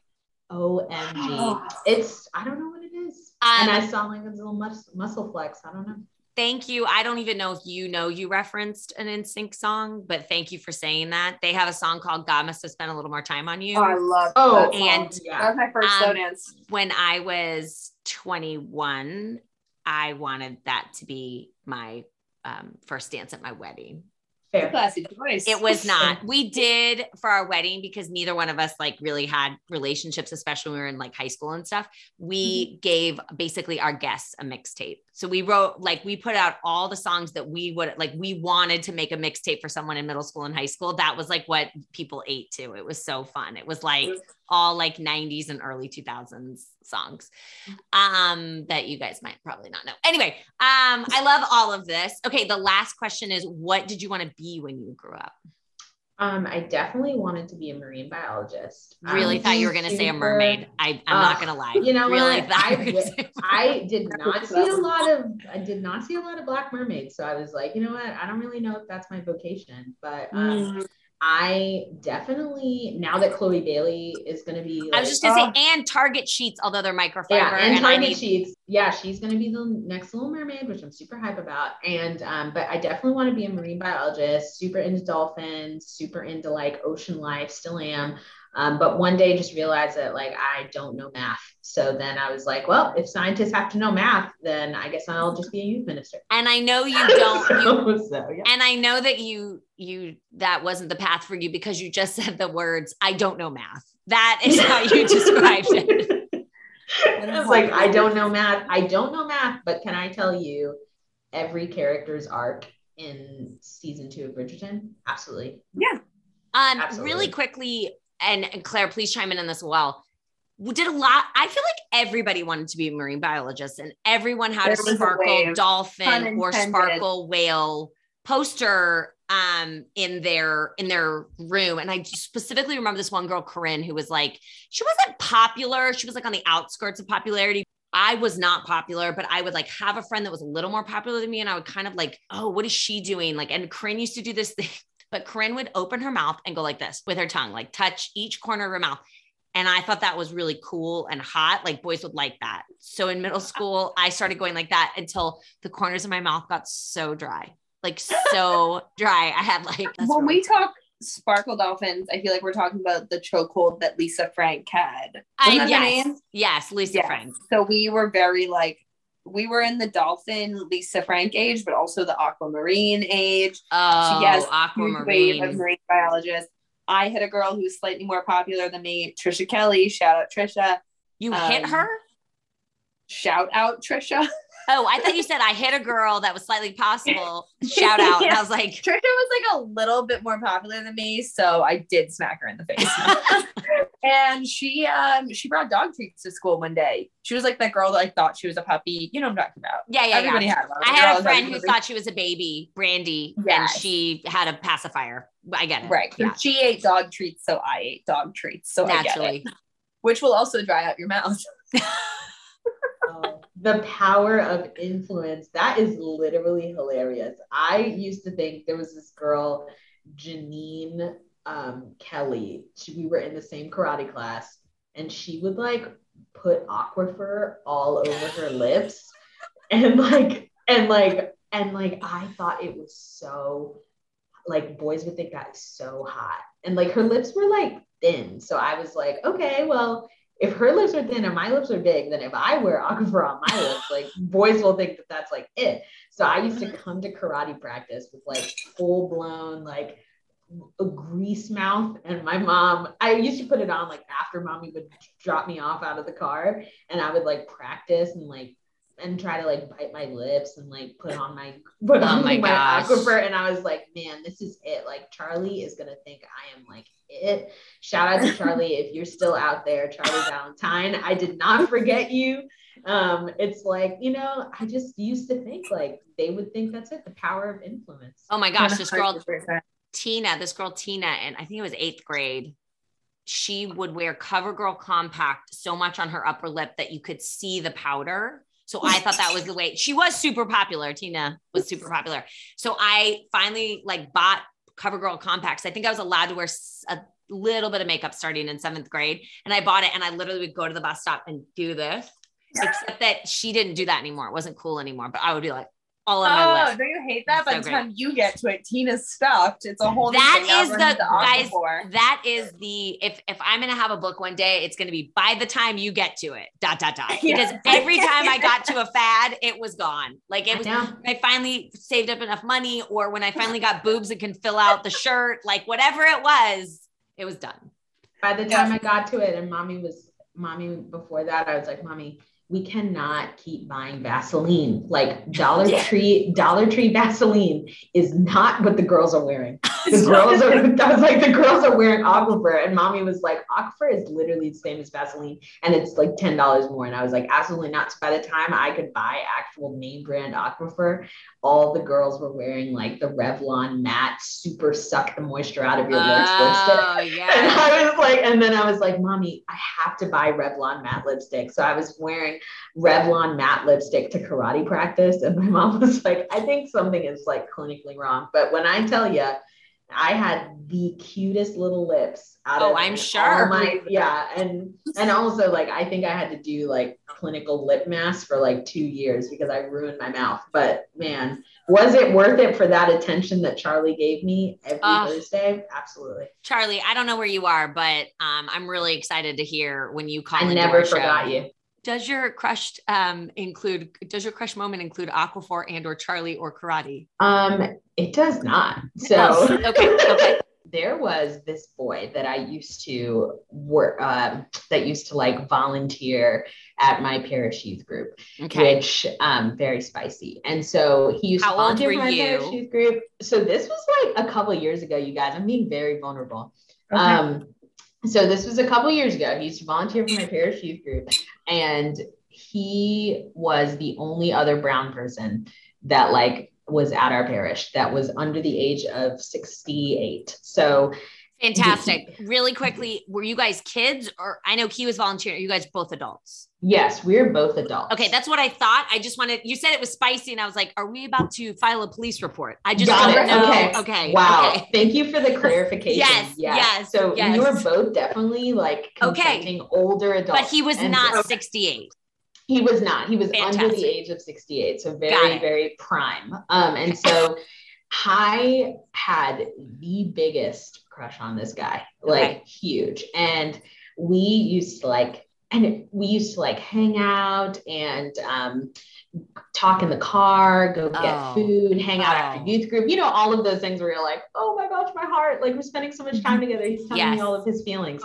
OMG. (gasps) It's I don't know what it is. Um, and I saw like a little mus- muscle flex. I don't know. Thank you. I don't even know if you know you referenced an NSYNC song, but thank you for saying that. They have a song called God Must Have Spent a Little More Time on You. Oh, I love Oh, that song. and- that was my first Um, slow dance. when I was 21, I wanted that to be my um, first dance at my wedding. Fair. Classy choice. It was not. (laughs) We did for our wedding because neither one of us like really had relationships, especially when we were in like high school and stuff. We mm-hmm. gave basically our guests a mixtape. So we wrote like we put out all the songs that we would like we wanted to make a mixtape for someone in middle school and high school. That was like what people ate to. It was so fun. It was like all like 90s and early 2000s songs um that you guys might probably not know. Anyway, um I love all of this. Okay, the last question is what did you want to be when you grew up? Um, I definitely wanted to be a marine biologist. Really Um, thought you were going to say a mermaid. I, I'm not going to lie. you know really what? I were gonna wi- say a I did (laughs) not see a lot of I did not see a lot of black mermaids. So I was like, you know what? I don't really know if that's my vocation. But um, Mm. I definitely now that Chloe Bailey is gonna be I was just going to Oh. say, and Target sheets, although they're microfiber. yeah, and I Target need- Sheets. Yeah, she's gonna be the next Little Mermaid, which I'm super hype about. And um, but I definitely want to be a marine biologist. Super into dolphins. Super into like ocean life. Still am. Um, but one day just realized that like I don't know math. So then I was like, well, if scientists have to know math, then I guess I'll just be a youth minister. And I know you don't. you, so, (laughs) so, yeah. and I know that you you that wasn't the path for you because you just said the words I don't know math. That is how you (laughs) described it. I was like, I don't know math. I don't know math, but can I tell you every character's arc in season two of Bridgerton? Absolutely. Yeah. Um, Absolutely. really quickly, and, and Claire, please chime in on this as well. We did a lot. I feel like everybody wanted to be a marine biologist, and everyone had There a was a sparkle dolphin Pun or sparkle whale poster um in their in their room and i specifically remember this one girl corinne who was like she wasn't popular she was like on the outskirts of popularity I was not popular, but I would like have a friend that was a little more popular than me. And I would kind of like, oh, what is she doing? Like, and Corinne used to do this thing, (laughs) but Corinne would open her mouth and go like this with her tongue, like touch each corner of her mouth. And I thought that was really cool and hot. Like boys would like that. So in middle school, I started going like that until the corners of my mouth got so dry, like so (laughs) dry. I had like, when really- we talk sparkle dolphins, I feel like we're talking about the chokehold that Lisa Frank had. I, Wasn't yes, name? yes, Lisa Yes. Frank. So we were very like we were in the dolphin Lisa Frank age, but also the aquamarine age. Oh, she has aquamarine. wave of marine biologists. I had a girl who was slightly more popular than me, Trisha Kelly. Shout out Trisha. You hit um, her? Shout out Trisha. (laughs) Oh, I thought you said I hit a girl that was slightly possible. (laughs) Shout out. And I was like, Trisha was like a little bit more popular than me, so I did smack her in the face. (laughs) and she um she brought dog treats to school one day. She was like that girl that I thought she was a puppy. You know what I'm talking about. yeah, yeah, Everybody yeah. had one. I had a friend who thought she was a baby, Brandy, and she had a pacifier. I get it. right. Yeah. she ate dog treats, so I ate dog treats. So I get it. Naturally. Which will also dry out your mouth. (laughs) The power of influence. That is literally hilarious. I used to think there was this girl, Janine um, Kelly. She, we were in the same karate class, and she would like put Aquaphor all over her lips, and like and like And like I thought it was so like boys would think that is so hot. And like her lips were like thin. So I was like, okay, well, if her lips are thin and my lips are big, then if I wear Aquaphor on my lips, like (laughs) boys will think that that's like it. So I used to mm-hmm. come to karate practice with like full blown like a grease mouth and my mom i used to put it on like after mommy would drop me off out of the car and i would like practice and like and try to like bite my lips and like put on my (laughs) put Oh on (laughs) my my, gosh. Aquaphor and i was like man this is it like charlie is gonna think i am like it shout out to charlie if you're still out there charlie valentine i did not (laughs) forget you um it's like you know i just used to think like they would think that's it the power of influence Oh my gosh, this girl Tina, this girl Tina, and I think it was eighth grade. She would wear CoverGirl compact so much on her upper lip that you could see the powder. So I thought that was the way she was super popular. Tina was super popular. So I finally like bought CoverGirl compacts. I think I was allowed to wear a little bit of makeup starting in seventh grade, and I bought it. And I literally would go to the bus stop and do this. Except that she didn't do that anymore. It wasn't cool anymore. But I would be like all on my Oh, lip. don't you hate that? By So the great. time you get to it, Tina's stuffed. It's a whole new That thing. Is the- into guys, Aquaphor. that is the if if I'm gonna have a book one day, it's gonna be by the time you get to it. Dot dot dot. (laughs) Yeah. Because every (laughs) time I got to a fad, it was gone. Like it I was. know. I finally saved up enough money, or when I finally got boobs and can fill out the shirt, like whatever it was, it was done. by the time I got to it, and mommy was mommy before that, I was like, mommy, we cannot keep buying Vaseline. Like Dollar Yeah. Tree, Dollar Tree Vaseline is not what the girls are wearing. (laughs) The girls are I was like, the are wearing Aquaphor. And mommy was like, Aquaphor is literally the same as Vaseline, and it's like $10 more. And I was like, absolutely not. So by the time I could buy actual name brand Aquaphor, all the girls were wearing like the Revlon matte super suck the moisture out of your lips oh, lipstick. Oh (laughs) And. I was like, and then I was like, Mommy, I have to buy Revlon matte lipstick. So I was wearing Revlon matte lipstick to karate practice. And my mom (laughs) was like, I think something is like clinically wrong. But when I tell you, I had the cutest little lips out Oh, of I'm sure. my yeah. And and also like I think I had to do like clinical lip mask for like two years because I ruined my mouth. But man, was it worth it for that attention that Charlie gave me every Ah. Thursday? Absolutely. Charlie, I don't know where you are, but um, I'm really excited to hear when you call. I never our show. forgot you. Does your crush um include does your crush moment include Aquaphor and or Charlie or karate? Um, it does not. So Oh, okay, okay. (laughs) there was this boy that I used to work um that used to like volunteer at my parish youth group, Okay. which um very spicy. And so he used How to volunteer my you? parish youth group. So this was like a couple years ago, you guys. I'm being very vulnerable. Okay. Um, so this was a couple years ago. He used to volunteer for my parish youth group, and he was the only other brown person that like was at our parish that was under the age of 68. So Fantastic. Really quickly, were you guys kids or I know Key was volunteering. Are you guys both adults? yes, we're both adults. Okay, that's what I thought. I just wanted you said it was spicy, and I was like, are we about to file a police report? I just Got it. know. Okay. Okay. Wow. okay. Thank you for the clarification. Yes, yes, So yes. we were both definitely like Okay. older adults. But he was not so- 68. He was not. He was under the age of 68. So very, very prime. Um, and so I had the biggest crush on this guy, like Okay. huge. And we used to like, and we used to like hang out and um, talk in the car, go get Oh. food, hang out after Oh. youth group, you know, all of those things where you're like, oh my gosh, my heart, like we're spending so much time together. He's telling me all of his feelings.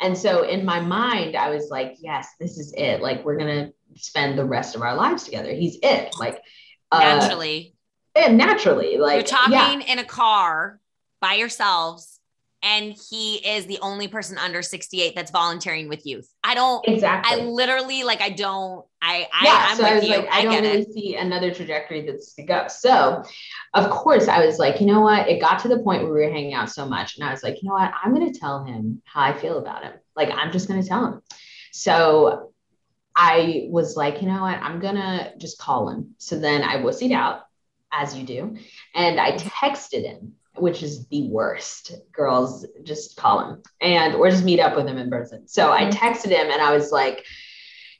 And so in my mind, I was like, yes, this is it. Like we're gonna spend the rest of our lives together. He's it. Like uh, Naturally, and naturally, like you're talking yeah. in a car by yourselves, and he is the only person under 68 that's volunteering with youth. I don't. exactly. I literally like. I don't. I. I yeah, I'm so with I was you. like, I, I, don't really it. see another trajectory that's to go. So, of course, I was like, you know what? It got to the point where we were hanging out so much, and I was like, you know what? I'm going to tell him how I feel about him. Like, I'm just going to tell him. So, I was like, you know what? I'm going to just call him. So then I wussied out, as you do, and I texted him. Which is the worst. Girls just call him and or just meet up with him in person. So I Mhm. texted him and I was like,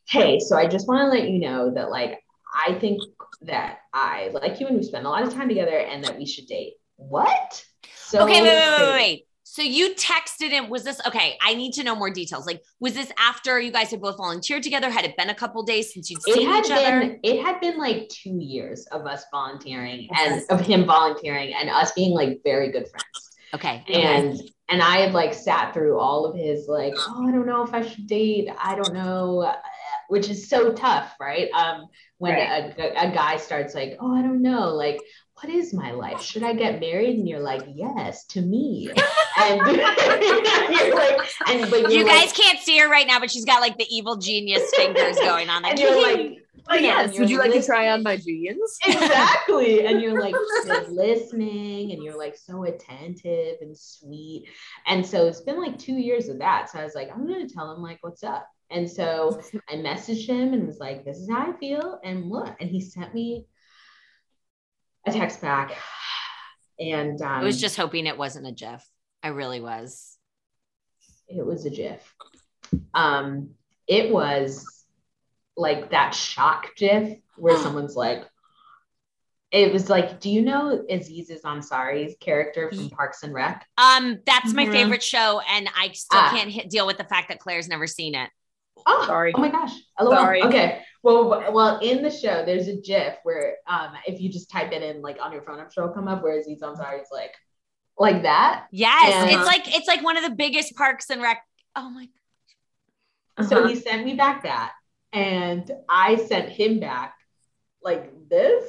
hey, so I just want to let you know that like I think that I like you and we spend a lot of time together and that we should date. What? So okay, wait, wait, wait, wait. So you texted him. Was this okay? I need to know more details. Like, was this after you guys had both volunteered together? Had it been a couple days since you'd seen each other? it had been like two years of us volunteering and of him volunteering and us being like very good friends. Okay. and and I had like sat through all of his like, oh, I don't know if I should date. I don't know, which is so tough, right? Um, when Right. a, a guy starts like, oh, I don't know, like, what is my life? Should I get married? And you're like, yes, to me. (laughs) and (laughs) you're like, and but you you're guys like, can't see her right now, but she's got like the evil genius fingers (laughs) going on. Like, and you're like, oh, But yeah, yes, and would you you're like to try on my jeans? exactly and you're like listening and you're like so attentive and sweet and so it's been like two years of that so i was like i'm gonna tell him like what's up and so i messaged him and was like this is how i feel and look and he sent me a text back and um, I was just hoping it wasn't a GIF. I really was. it was a gif um it was like that shock gif where (gasps) someone's like it was like do you know aziz ansari's character from parks and rec Um, that's my Mhm. favorite show, and I still Ah. can't hit, deal with the fact that Claire's never seen it. Oh Sorry. oh my gosh LOL. Sorry. okay well well in the show there's a gif where um if you just type it in like on your phone i'm sure it'll come up where aziz ansari's like like that Yes, Yeah. it's like it's like one of the biggest parks and rec. Oh my! Gosh. So Uh-huh. he sent me back that, and I sent him back like this.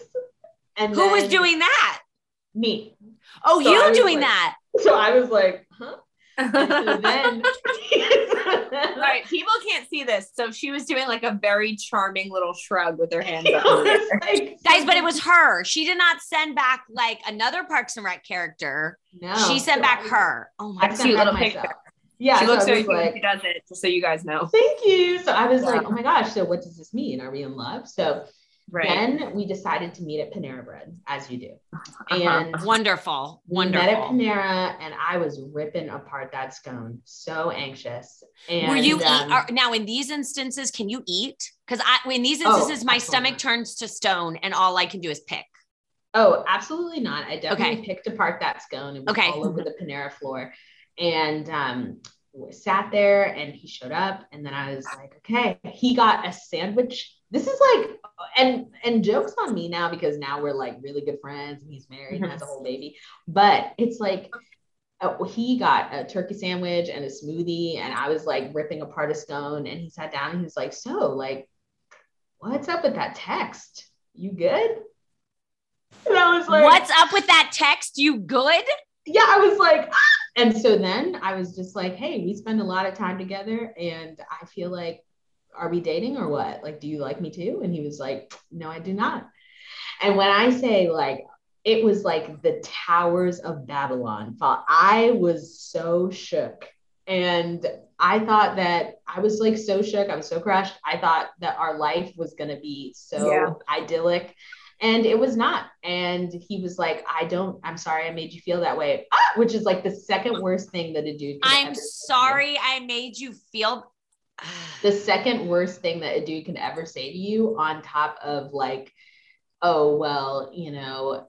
And Who was doing that? me? Oh, So you doing like- that? So I was like, huh? And so then, All right, people can't see this. So she was doing like a very charming little shrug with her hands up. in the (laughs) was air. like- Guys, but it was her. She did not send back like another Parks and Rec character. no. she sent So back I- her. Oh my I god. sent Cute little myself. picture. Yeah, she so looks so very cute like, she does it, just so you guys know. thank you. So I was like, oh my gosh. So what does this mean? Are we in love? So Right. then we decided to meet at Panera Bread, as you do, (laughs) Uh-huh. and Wonderful. We met at Panera and I was ripping apart that scone. So anxious. And Were you eat, um, are, now in these instances? Can you eat? Because I in these Oh, instances, my absolutely. stomach turns to stone, and all I can do is pick. Oh, absolutely not. I definitely Okay. picked apart that scone. Was Okay. all over the Panera floor. And um sat there and he showed up and then I was like, okay. He got a sandwich. This is like and and jokes on me now because now we're like really good friends and he's married and has a whole baby. But it's like uh, he got a turkey sandwich and a smoothie and I was like ripping apart a scone and he sat down and he was like, so like what's up with that text? You good? And I was like, What's up with that text? You good? yeah, I was like, ah! and so then I was just like, hey, we spend a lot of time together, and I feel like, are we dating or what? Like, do you like me too? And he was like, no, I do not. And when I say like, it was like the towers of Babylon. fall. I was so shook. And I thought that I was like so shook. I was so crushed. I thought that our life was going to be so Yeah. idyllic. And it was not. And he was like, I don't, I'm sorry I made you feel that way, Ah! which is like the second worst thing that a dude I'm ever say to sorry I made you feel. The second worst thing that a dude can ever say to you, on top of like, oh, well, you know,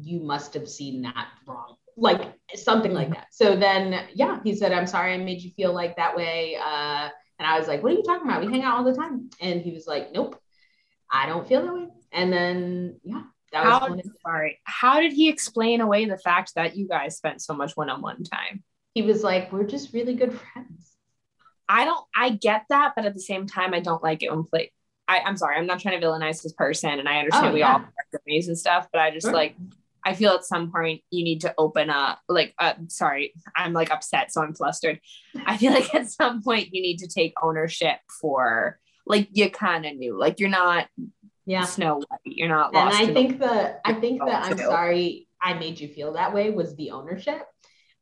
you must have seen that wrong. Like something like that. So then, yeah, he said, I'm sorry I made you feel like that way. Uh, and I was like, what are you talking about? We hang out all the time. And he was like, nope, I don't feel that way. And then, yeah, that was How, it- sorry. How did he explain away the fact that you guys spent so much one-on-one time? he was like, we're just really good friends. I don't I get that, but at the same time, I don't like it when play. I, I'm sorry, I'm not trying to villainize this person, and I understand Oh, we yeah. all have ways and stuff, but I just Sure. like I feel at some point you need to open up. Like, uh, sorry, I'm like upset, so I'm flustered. I feel like at some point you need to take ownership for like you kind of knew, like you're not Yeah. Snow White, you're not And lost. And I think the I think that I'm sorry I made you feel that way was the ownership.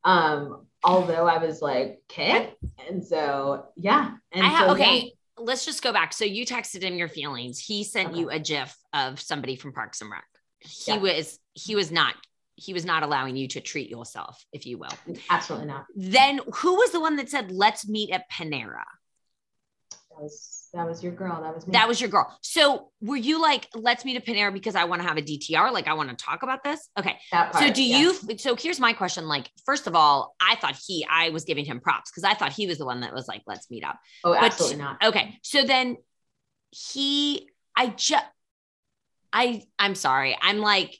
Um, although I was like, okay. And so yeah. And I have so, okay. Let's just go back. So you texted him your feelings. He sent Okay. you a GIF of somebody from Parks and Rec. He Yeah. was he was not he was not allowing you to treat yourself, if you will. absolutely not. Then who was the one that said let's meet at Panera? That was that was your girl. That was me. That was your girl. So were you like, let's meet at Panera because I want to have a DTR? Like I want to talk about this? Okay. that So do yeah. you so here's my question. Like, first of all, I thought he I was giving him props because I thought he was the one that was like, let's meet up. Oh, But- absolutely not. Okay. So then he I just I I'm sorry. I'm like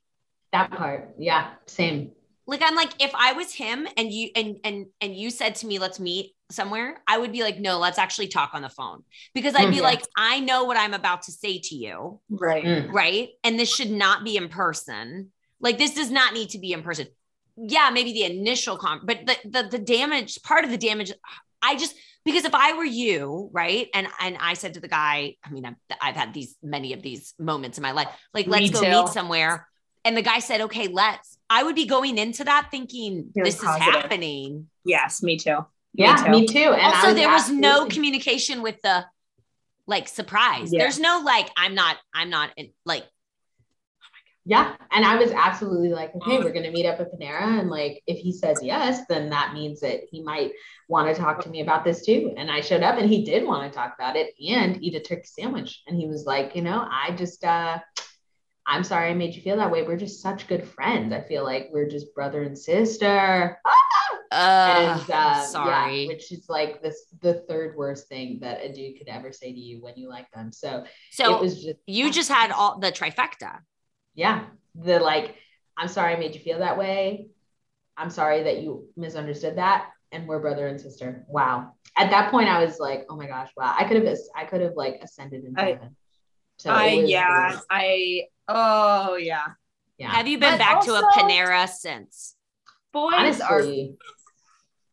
That part. Yeah. Same. like I'm like if I was him and you and and and you said to me let's meet somewhere, I would be like no, let's actually talk on the phone. Because I'd be Mhm. like I know what I'm about to say to you, Right. Mm. right? And this should not be in person. Like this does not need to be in person. Yeah, maybe the initial con, but the the the damage part of the damage I just because if I were you, right, and and I said to the guy, I mean, I've, I've had these many of these moments in my life, like let's go too. meet somewhere, and the guy said, okay, let's. I would be going into that thinking Feeling this is happening. Yes, me too. Yeah, too. me too. And I also, there was no communication with the like surprise. Yeah. There's no like, I'm not, I'm not in, like, Yeah. And I was absolutely like, okay, we're going to meet up at Panera. And like, if he says yes, then that means that he might want to talk to me about this too. And I showed up and he did want to talk about it and eat a turkey sandwich. And he was like, you know, I just, uh, I'm sorry I made you feel that way. We're just such good friends. I feel like we're just brother and sister. (laughs) uh, and uh, sorry. yeah, which is like this the third worst thing that a dude could ever say to you when you like them. So, so it was just you just had all the trifecta. yeah the like i'm sorry i made you feel that way i'm sorry that you misunderstood that and we're brother and sister wow at that point i was like oh my gosh wow i could have i could have like ascended into I- heaven so I was- yeah. I oh yeah. yeah Have you been But back to a Panera since? Boys are honestly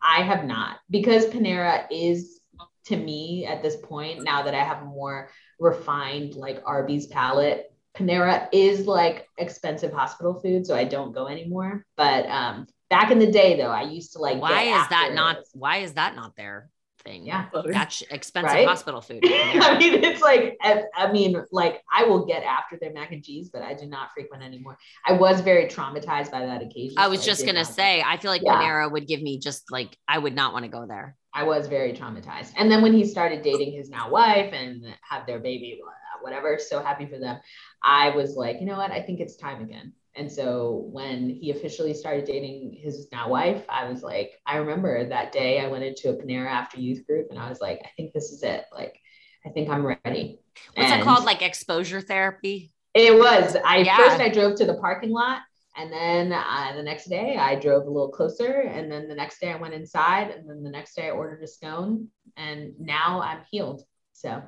i have not because panera is to me at this point now that i have a more refined like arby's palate panera is like expensive hospital food so i don't go anymore but um back in the day though i used to like why is that not? Why is that not their thing? yeah that's expensive Right? hospital food. (laughs) I mean, it's like, I, I mean, like, I will get after their mac and cheese, but I do not frequent anymore. I was very traumatized by that occasion. I so was just did gonna say, I feel like Yeah. Panera would give me just like I would not want to go there. I was very traumatized. And then when he started dating his now wife and had their baby, whatever, so happy for them. I was like, you know what? I think it's time again. And so when he officially started dating his now wife, I was like, I remember that day I went into a Panera after youth group and I was like, I think this is it. Like, I think I'm ready. What's And- it called? Like exposure therapy? It was. I Yeah. first I drove to the parking lot, and then uh, the next day I drove a little closer, and then the next day I went inside, and then the next day I ordered a scone, and now I'm healed. So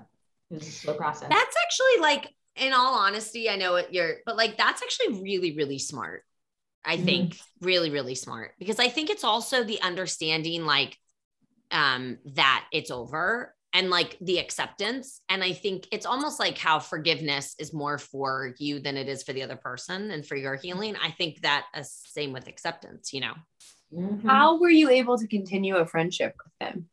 it was a slow process. That's actually like, in all honesty, I know what you're, but like that's actually really, really smart. I Mhm. think really, really smart because I think it's also the understanding like um that it's over and like the acceptance. And I think it's almost like how forgiveness is more for you than it is for the other person and for your healing. I think that is same with acceptance, you know. Mhm. How were you able to continue a friendship with him?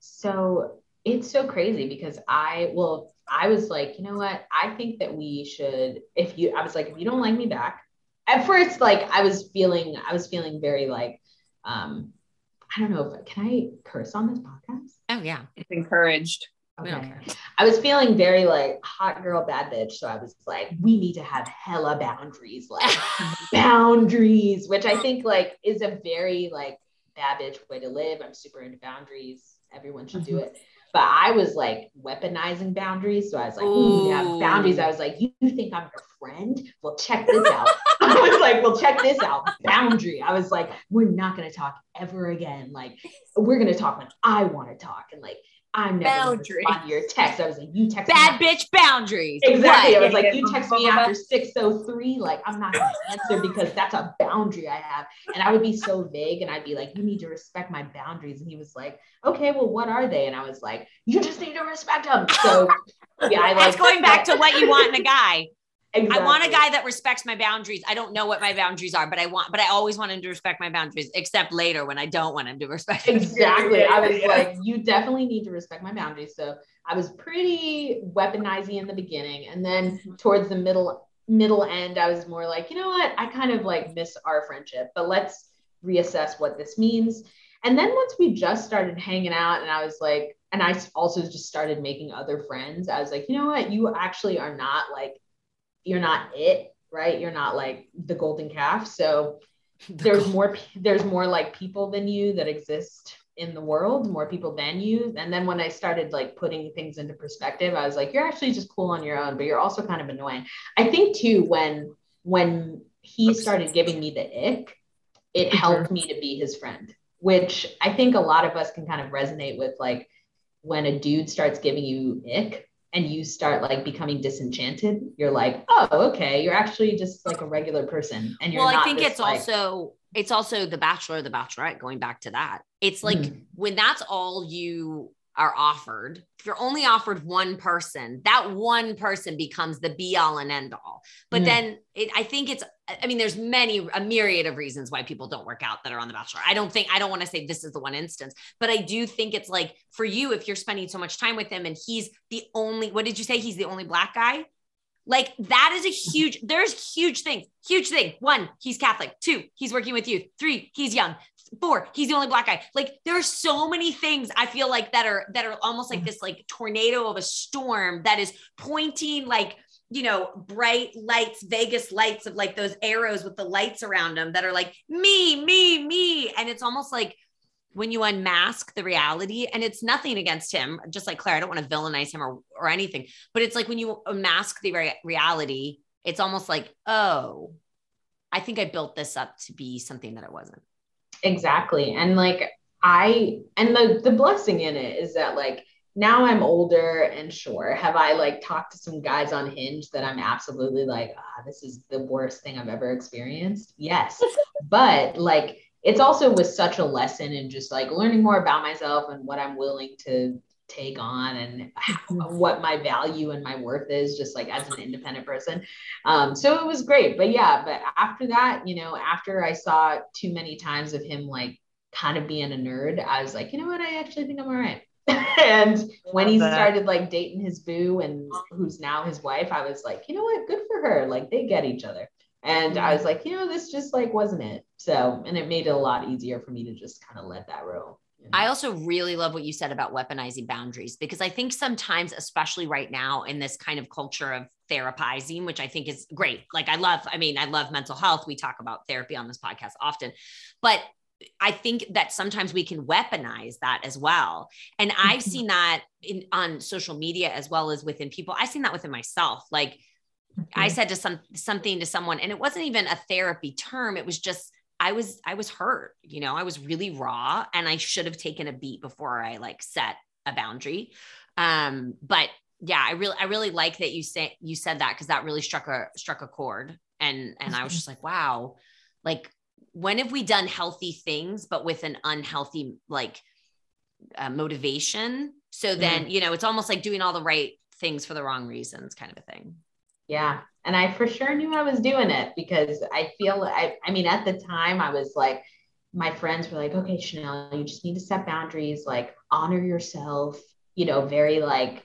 So it's so crazy because I well, I was like, you know what? I think that we should, if you I was like, if you don't like me back, at first, like I was feeling, I was feeling very like, um, I don't know if can I curse on this podcast? Oh yeah. It's encouraged. Okay. I was feeling very like hot girl, bad bitch. So I was like, we need to have hella boundaries, like (laughs) boundaries, which I think like is a very like bad bitch way to live. I'm super into boundaries. Everyone should do it. But I was like weaponizing boundaries. So I was like, have boundaries. I was like, you think I'm your friend? Well, check this out. (laughs) I was like, well, check this out. Boundary. I was like, we're not going to talk ever again. Like, we're going to talk when I want to talk. And like, I'm never Boundary. respond to your text. I was like, you text me Bad after- bitch boundaries. Exactly. I was like, you text me after (laughs) 603, like I'm not gonna answer because that's a boundary I have. And I would be so vague and I'd be like, you need to respect my boundaries. And he was like, okay, well, what are they? And I was like, you just need to respect them. So yeah, I like That's going back to what you want in a guy. Exactly. I want a guy that respects my boundaries. I don't know what my boundaries are, but I want, but I always want him to respect my boundaries, except later when I don't want him to (laughs) respect. Exactly. I was yeah. like, you definitely need to respect my boundaries. So I was pretty weaponizing in the beginning. And then mm-hmm. towards the middle middle end, I was more like, you know what? I kind of like miss our friendship, but let's reassess what this means. And then once we just started hanging out and I was like, and I also just started making other friends. I was like, you know what? You actually are not like, you're not it, right? You're not like the golden calf. So there's more, there's more like people than you that exist in the world, more people than you. And then when I started like putting things into perspective, I was like, you're actually just cool on your own, but you're also kind of annoying. I think too, when, when he started giving me the ick, it helped me to be his friend, which I think a lot of us can kind of resonate with like, when a dude starts giving you ick and you start like becoming disenchanted, you're like, oh, okay, you're actually just like a regular person. And you're not well, I think it's like- also it's also the bachelor, the bachelorette, going back to that. It's like mm-hmm. when that's all you are offered, if you're only offered one person, that one person becomes the be all and end all. But mm. then it, I think it's, I mean, there's many, a myriad of reasons why people don't work out that are on The Bachelor. I don't think, I don't want to say this is the one instance, but I do think it's like for you, if you're spending so much time with him and he's the only, what did you say? He's the only black guy? Like that is a huge, there's huge things, huge thing. One, he's Catholic. Two, he's working with youth. Three, he's young four. He's the only black guy. Like there are so many things i feel like that are that are almost like mm. this like tornado of a storm that is pointing like you know bright lights vegas lights of like those arrows with the lights around them that are like me me me. And it's almost like when you unmask the reality and it's nothing against him just like claire i don't want to villainize him or, or anything but it's like when you unmask the re- reality it's almost like oh i think i built this up to be something that it wasn't Exactly. And like I and the the blessing in it is that like now I'm older and sure have I like talked to some guys on Hinge that I'm absolutely like, ah, this is the worst thing I've ever experienced. Yes. (laughs) but like it's also was such a lesson in just like learning more about myself and what I'm willing to take on and what my value and my worth is just like as an independent person. Um, so it was great but yeah but after that you know after i saw too many times of him like kind of being a nerd i was like you know what? I actually think i'm all right. (laughs) And when he started like dating his boo and who's now his wife i was like you know what? Good for her. Like they get each other. And i was like you know this just like wasn't it. So and it made it a lot easier for me to just kind of let that roll I also really love what you said about weaponizing boundaries because I think sometimes, especially right now in this kind of culture of therapizing, which I think is great. Like, I love, I mean, I love mental health. We talk about therapy on this podcast often, but I think that sometimes we can weaponize that as well. And I've mm-hmm. seen that in on social media as well as within people. I've seen that within myself. Like, I said to some something to someone, and it wasn't even a therapy term. It was just I was I was hurt, you know, I was really raw and I should have taken a beat before I like set a boundary. Um, but yeah, I really I really like that you say you said that because that really struck a struck a chord. And and I was just like, wow, like when have we done healthy things but with an unhealthy like uh, motivation? So then, mm. you know, it's almost like doing all the right things for the wrong reasons kind of a thing. Yeah. And I for sure knew I was doing it because I feel I, I mean, at the time I was like, my friends were like, okay, Chanel, you just need to set boundaries, like honor yourself, you know, very like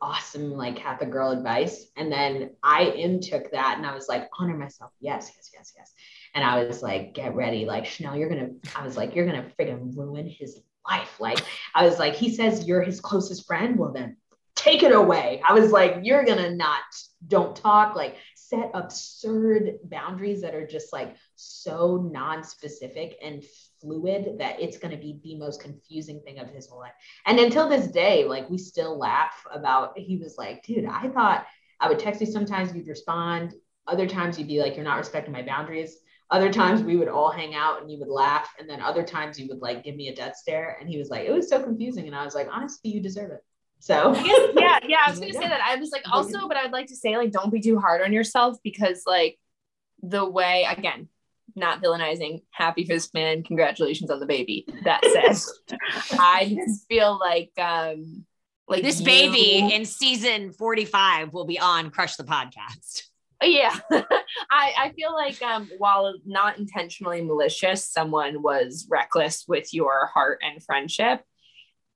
awesome, like Catholic girl advice. And then I intook that and I was like, honor myself. Yes, yes, yes, yes. And I was like, get ready. Like, Chanel, you're going to, I was like, you're going to friggin' ruin his life. Like, I was like, he says you're his closest friend. Well, then take it away. I was like, you're going to not don't talk, like set absurd boundaries that are just like so non-specific and fluid that it's going to be the most confusing thing of his whole life. And until this day, like we still laugh about he was like, dude, I thought I would text you sometimes you'd respond. Other times you'd be like, you're not respecting my boundaries. Other times we would all hang out and you would laugh. And then other times you would like give me a death stare. And he was like, it was so confusing. And I was like, honestly, you deserve it. So (laughs) yeah, yeah, I was gonna say that. I was like also, but I'd like to say like don't be too hard on yourself because like the way again, not villainizing happy fist man, congratulations on the baby. That says (laughs) I just feel like um like this you, baby in season 45 will be on Crush the Podcast. Yeah. (laughs) I, I feel like um while not intentionally malicious, someone was reckless with your heart and friendship.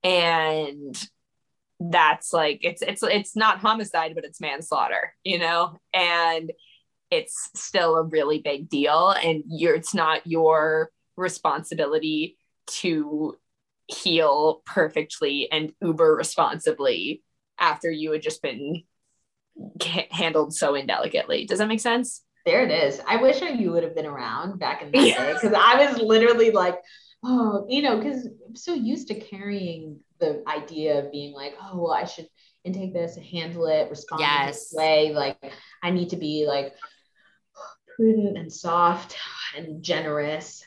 And that's like it's it's it's not homicide but it's manslaughter you know and it's still a really big deal and you're it's not your responsibility to heal perfectly and uber responsibly after you had just been handled so indelicately. Does that make sense? There it is. I wish you would have been around back in the (laughs) day because I was literally like, oh, you know, because I'm so used to carrying the idea of being like, oh, well, I should intake this, handle it, respond Yes. this way. Like, I need to be like prudent and soft and generous.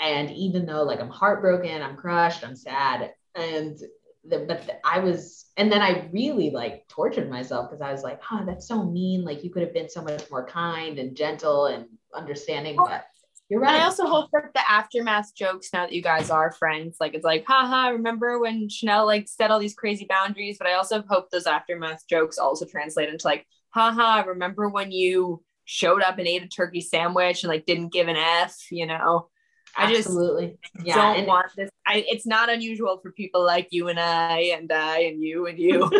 And even though like I'm heartbroken, I'm crushed, I'm sad, and the, but the, I was, and then I really like tortured myself because I was like, oh, that's so mean. Like you could have been so much more kind and gentle and understanding. But you're And. I also hope that the aftermath jokes now that you guys are friends, like it's like, haha, remember when Chanel like set all these crazy boundaries? But I also hope those aftermath jokes also translate into like, haha, remember when you showed up and ate a turkey sandwich and like didn't give an F, you know? I just absolutely yeah. don't and- want this. I, it's not unusual for people like you and I and I and you and you. (laughs)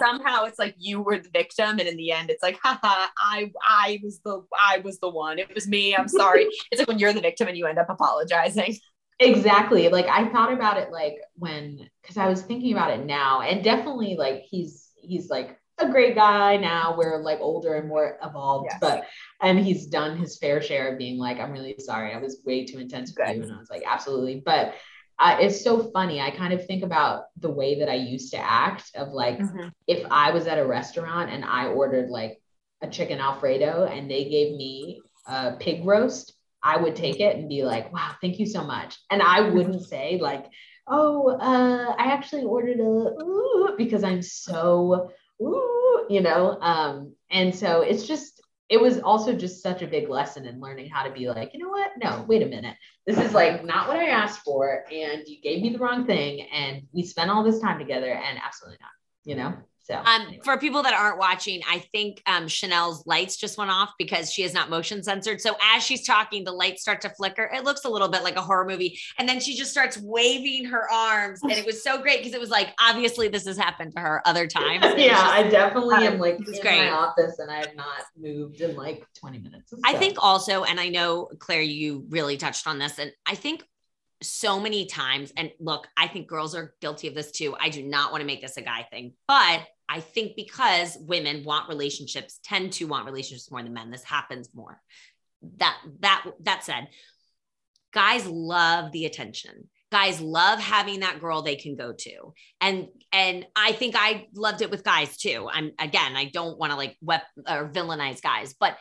somehow it's like you were the victim, and in the end, it's like, haha, I I was the I was the one. It was me. I'm sorry. (laughs) it's like when you're the victim and you end up apologizing. exactly like i thought about it like when because i was thinking about it now and definitely like he's he's like a great guy now we're like older and more evolved Yes. but and he's done his fair share of being like i'm really sorry i was way too intense with Good. you and i was like absolutely but uh, it's so funny i kind of think about the way that i used to act of like if I was at a restaurant and I ordered like a chicken Alfredo and they gave me a pig roast, I would take it and be like, wow, thank you so much. And I wouldn't (laughs) say like, oh, uh, I actually ordered a ooh, because I'm so ooh, you know. Um, and so it's just it was also just such a big lesson in learning how to be like, you know what? No, wait a minute. This is like not what I asked for, and you gave me the wrong thing, and we spent all this time together, and absolutely not, you know. So Um, for people that aren't watching, I think um, Chanel's lights just went off because she is not motion censored. So as she's talking, the lights start to flicker. It looks a little bit like a horror movie, and then she just starts waving her arms, and it was so great because it was like obviously this has happened to her other times. (laughs) Yeah, just- I definitely um, am like in great. my office and I have not moved in like 20 minutes. I think also, and I know Claire, you really touched on this, and I think so many times, and look, I think girls are guilty of this too. I do not want to make this a guy thing, but I think because women want relationships, tend to want relationships more than men, this happens more. That that that said, guys love the attention. Guys love having that girl they can go to. And and I think I loved it with guys too. I'm again, I don't want to like wep- or villainize guys, but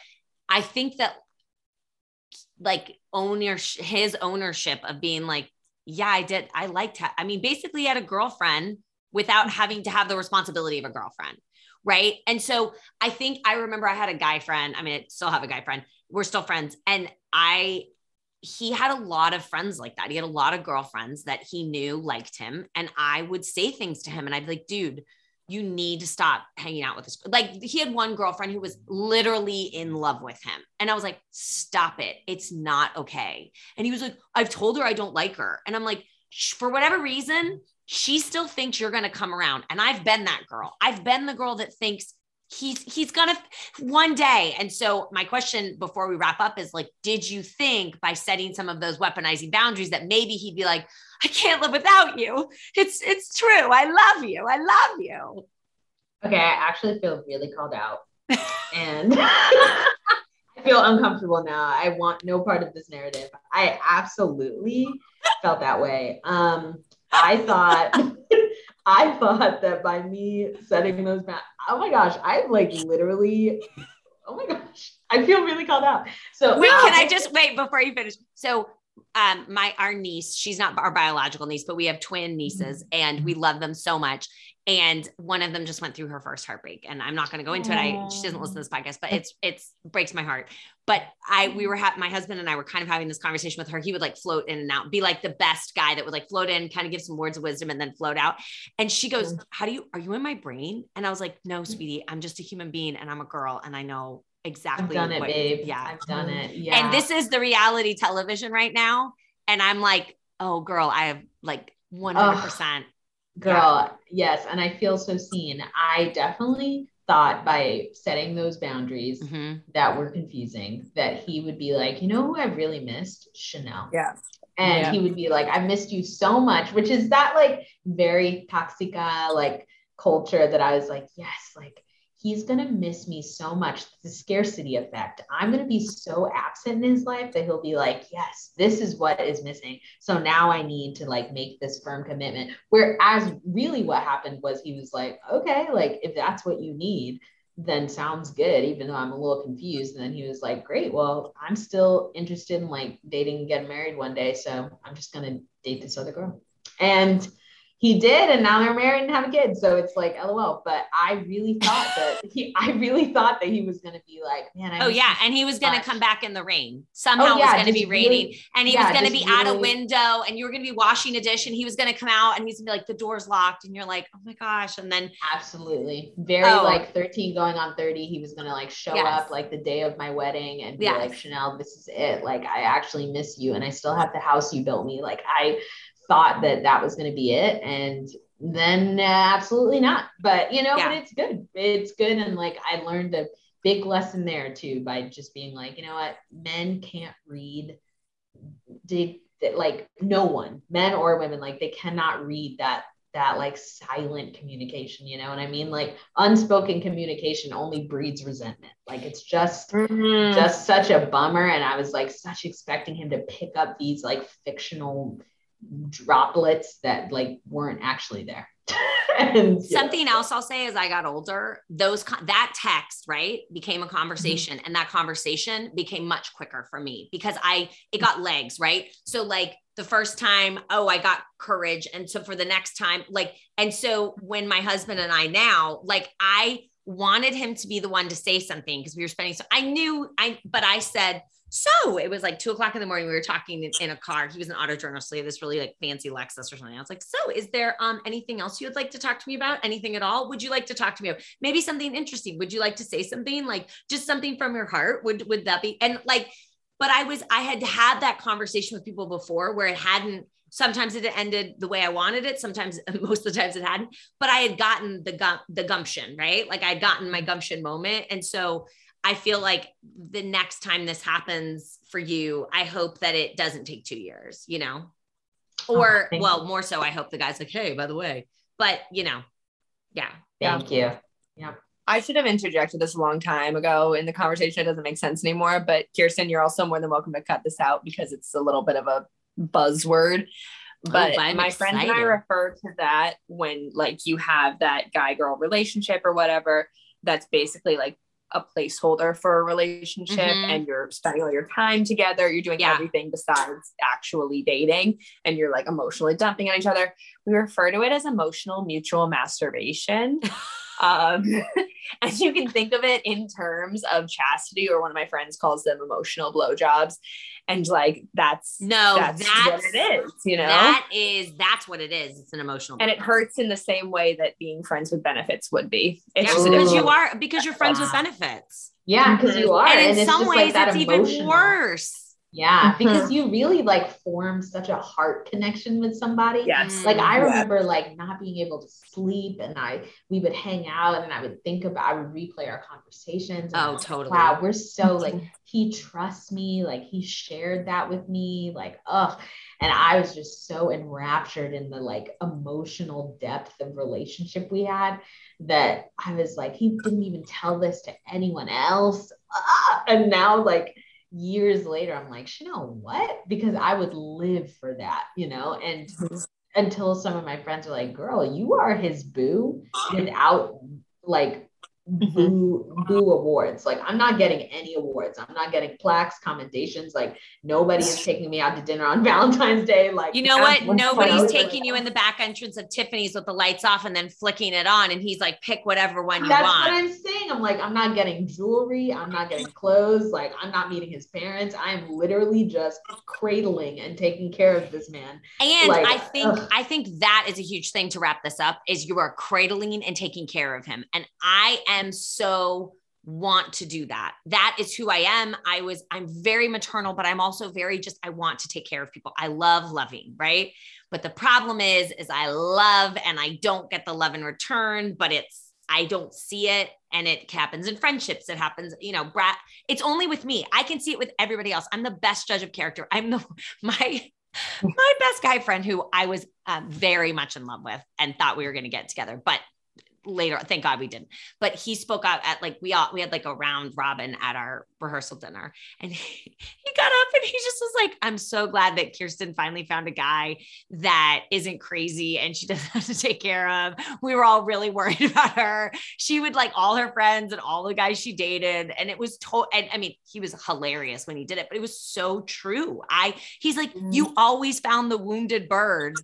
I think that like owner his ownership of being like, yeah, I did. I liked. I mean, basically, he had a girlfriend without having to have the responsibility of a girlfriend, right? And so I think I remember I had a guy friend. I mean, I still have a guy friend. We're still friends, and I he had a lot of friends like that. He had a lot of girlfriends that he knew liked him, and I would say things to him, and I'd be like, dude you need to stop hanging out with this. Like he had one girlfriend who was literally in love with him. And I was like, stop it. It's not okay. And he was like, I've told her I don't like her. And I'm like, for whatever reason, she still thinks you're going to come around. And I've been that girl. I've been the girl that thinks he's he's going to one day. And so my question before we wrap up is like, did you think by setting some of those weaponizing boundaries that maybe he'd be like, I can't live without you. It's it's true. I love you. I love you. Okay, I actually feel really called out. and (laughs) I feel uncomfortable now. I want no part of this narrative. I absolutely felt that way. Um, I thought (laughs) I thought that by me setting those back, oh my gosh, I like literally, oh my gosh, I feel really called out. So Wait, can um, I just wait before you finish? So um my our niece, she's not our biological niece, but we have twin nieces and we love them so much. And one of them just went through her first heartbreak. And I'm not going to go into it. I she doesn't listen to this podcast, but it's it's breaks my heart. But I we were ha- my husband and I were kind of having this conversation with her. He would like float in and out, be like the best guy that would like float in, kind of give some words of wisdom and then float out. And she goes, mm-hmm. How do you are you in my brain? And I was like, No, mm-hmm. sweetie, I'm just a human being and I'm a girl and I know exactly I've done it, what- babe. Yeah. I've done mm-hmm. it. Yeah. And this is the reality television right now. And I'm like, oh, girl, I have like 100%. Girl, yes. And I feel so seen. I definitely thought by setting those boundaries Mhm. that were confusing that he would be like, you know who I really missed? Chanel. Yeah. And Yeah. he would be like, I missed you so much, which is that like very toxica, like culture that I was like, yes, like he's gonna miss me so much. The scarcity effect. I'm gonna be so absent in his life that he'll be like, yes, this is what is missing. So now I need to like make this firm commitment. Whereas really what happened was he was like, okay, like if that's what you need, then sounds good, even though I'm a little confused. And then he was like, Great, well, I'm still interested in like dating and getting married one day. So I'm just gonna date this other girl. And he did, and now they're married and have a kid. So it's like LOL. But I really thought that (laughs) he I really thought that he was gonna be like, man, I Oh yeah, and he was gonna come back in the rain. Oh, Somehow Oh, it was gonna just be really- raining, and he yeah, was gonna just be at a window, and you were gonna be washing a dish, and he was gonna come out, and he's gonna be like, the door's locked, and you're like, oh my gosh, and then Absolutely. Very Oh. like 13 going on 30. He was going to like show Yes. up like the day of my wedding and be Yes. like, Chanel, this is it. Like, I actually miss you and I still have the house you built me. Like, I thought that that was going to be it. And then uh, absolutely not. But, you know, Yeah. but it's good. It's good. And like, I learned a big lesson there too by just being like, you know what? Men can't read. That like no one, men or women, like they cannot read that that like silent communication, you know what I mean? Like unspoken communication only breeds resentment. Like it's just Mm. just such a bummer. And I was like such expecting him to pick up these like fictional droplets that like weren't actually there. (laughs) and yeah. something else I'll say as I got older, those that text right became a conversation, and that conversation became much quicker for me because I it got legs right. So like the first time, oh, I got courage, and so for the next time, like, and so when my husband and I now, like, I wanted him to be the one to say something because we were spending so I knew I, but I said. So it was like two o'clock in the morning. We were talking in, in a car. He was an auto journalist, so he had this really like fancy Lexus or something. I was like, "So, is there um anything else you would like to talk to me about? Anything at all? Would you like to talk to me about maybe something interesting? Would you like to say something like just something from your heart? Would would that be?" And like, but I was I had had that conversation with people before where it hadn't. Sometimes it ended the way I wanted it. Sometimes, (laughs) most of the times, it hadn't. But I had gotten the gum the gumption right. Like I'd gotten my gumption moment, and so I feel like the next time this happens for you, I hope that it doesn't take two years, you know? Oh, or, Oh, thank well, more so, I hope the guy's like, hey, by the way, but you know, yeah. thank you. Yeah. I should have interjected this a long time ago in the conversation. It doesn't make sense anymore. But Kirsten, you're also more than welcome to cut this out because it's a little bit of a buzzword. Oh, but Oh, I'm my friend and I refer to that when like you have that guy girl relationship or whatever. That's basically like a placeholder for a relationship Mhm. and you're spending all your time together. You're doing Yeah. everything besides actually dating and you're like emotionally dumping on each other. We refer to it as emotional mutual masturbation. (laughs) um, (laughs) and you can think of it in terms of chastity, or one of my friends calls them emotional blowjobs. And like that's No, that's, that's, what it is, you know. that is, that's what it is. It's an emotional. and it hurts in the same way that being friends with benefits would be. It's yeah, just because you are, because you're friends with benefits. Yeah, because you mhm. are. And in it's some ways, like that it's even worse. Yeah, Mhm. because you really like form such a heart connection with somebody. yes. Like I Yeah. remember like not being able to sleep and I we would hang out and I would think about I would replay our conversations. Oh, like, totally. Wow, we're so like he trusts me, like he shared that with me, like ugh. And I was just so enraptured in the like emotional depth of relationship we had that I was like, he didn't even tell this to anyone else. Ah! (laughs) And now like years later, I'm like, Chanel, what? Because I would live for that, you know? And mm-hmm. until some of my friends were like, girl, you are his boo without like Mm-hmm. boo boo uh-huh. awards. Like I'm not getting any awards. I'm not getting plaques, commendations. Like nobody is taking me out to dinner on (laughs) Valentine's Day. Like You know what? Nobody's taking you in the back entrance of Tiffany's with the lights off and then flicking it on. And he's like, pick whatever one you That's want. what I'm saying. I'm like, I'm not getting jewelry. I'm not getting clothes. Like, I'm not meeting his parents. I am literally just cradling and taking care of this man. And Like, I think ugh. I think that is a huge thing to wrap this up is you are cradling and taking care of him. And I am so want to do that. That is who I am. I was I'm very maternal, but I'm also very just I want to take care of people. I love loving, right? But the problem is is I love and I don't get the love in return, but it's I don't see it and it happens in friendships. It happens, you know, brat. It's only with me. I can see it with everybody else. I'm the best judge of character. (laughs) I'm the my my best guy friend who I was um, very much in love with and thought we were going to get together, but later thank god we didn't but he spoke out at like we all we had like a round robin at our rehearsal dinner and (laughs) he, he got up and he just was like i'm so glad that kirsten finally found a guy that isn't crazy and she (laughs) doesn't have to take care of we were all really worried (laughs) about her she would like all her friends and all the guys she dated and it was total. and i mean he was hilarious when he did it but it was so true i he's like you always found the wounded bird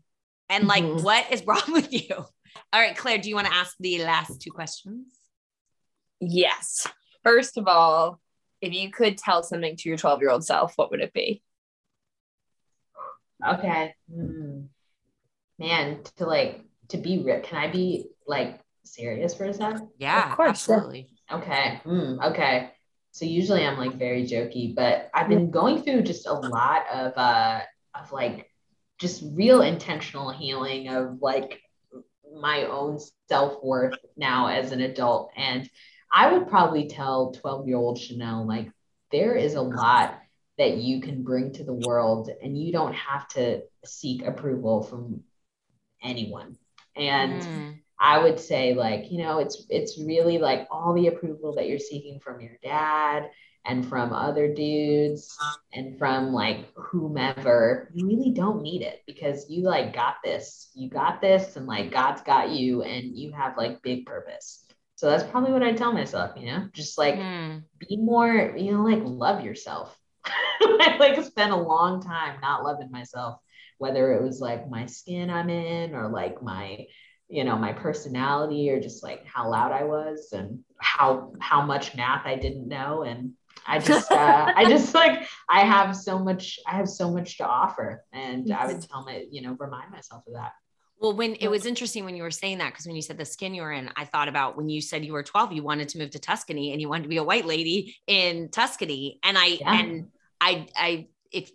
and like Mhm. what is wrong with you all right, Claire, do you want to ask the last two questions? Yes. First of all, if you could tell something to your 12 year old self, what would it be? Okay. Hmm. Man, to like to be real, can I be like serious for a sec? Yeah, Of course, absolutely. Okay. Hmm. okay. So usually I'm like very jokey, but I've been going through just a lot of uh of like just real intentional healing of like my own self-worth now as an adult. And I would probably tell 12-year-old Chanel, like, there is a lot that you can bring to the world, and you don't have to seek approval from anyone. And Mm. I would say like, you know, it's it's really like all the approval that you're seeking from your dad and from other dudes and from like whomever, you really don't need it because you like got this. You got this and like God's got you and you have like big purpose. So that's probably what I tell myself, you know, just like Mm. be more, you know, like love yourself. I (laughs) like spent a long time not loving myself, whether it was like my skin I'm in or like my, you know, my personality or just like how loud I was and how how much math I didn't know. And I just uh, I just (laughs) like I have so much I have so much to offer. And I would tell my, you know, remind myself of that. Well, when it was interesting when you were saying that, because when you said the skin you were in, I thought about when you said you were 12, you wanted to move to Tuscany and you wanted to be a white lady in Tuscany. And I, Yeah. and I, I, if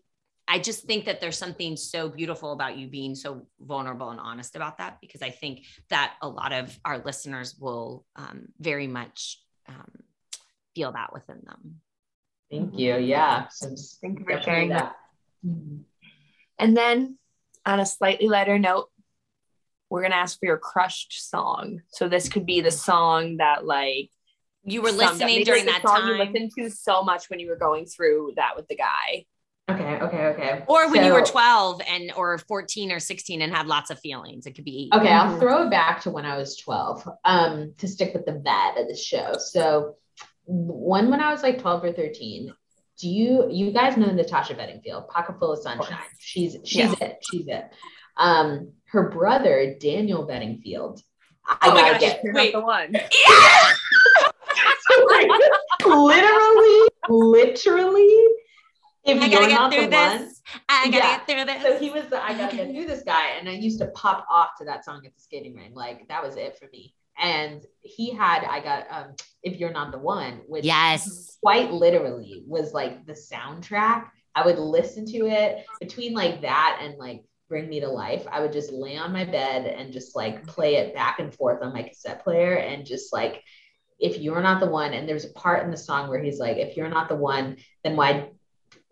I just think that there's something so beautiful about you being so vulnerable and honest about that, because I think that a lot of our listeners will um, very much um, feel that within them. Thank you. Yeah. So Thank you for sharing that. And then on a slightly lighter note, we're going to ask for your crushed song. So this could be the song that like You were listening during like, that the song you listened to so much when you were going through that with the guy. Okay. Okay. Okay. or when you were 12 and or 14 or 16 and had lots of feelings. It could be Okay, I'll throw it back to when I was 12 um, to stick with the bad of the show. So, one when I was like 12 or 13, do you you guys know Natasha Bedingfield, Pocket Full of Sunshine? She's she's it. She's it. Um, her brother Daniel Bedingfield. I Oh my gosh, get Wait. the one. Yeah! (laughs) literally, literally. If I gotta get through the one, this. I gotta Yeah. get through this. so he was the I gotta get through this guy, and I used to pop off to that song at the skating ring. Like that was it for me. And he had I got um if you're not the one, which yes. quite literally was like the soundtrack. I would listen to it between like that and like Bring Me to Life. I would just lay on my bed and just like play it back and forth on my cassette player and just like if you're not the one and there's a part in the song where he's like if you're not the one then why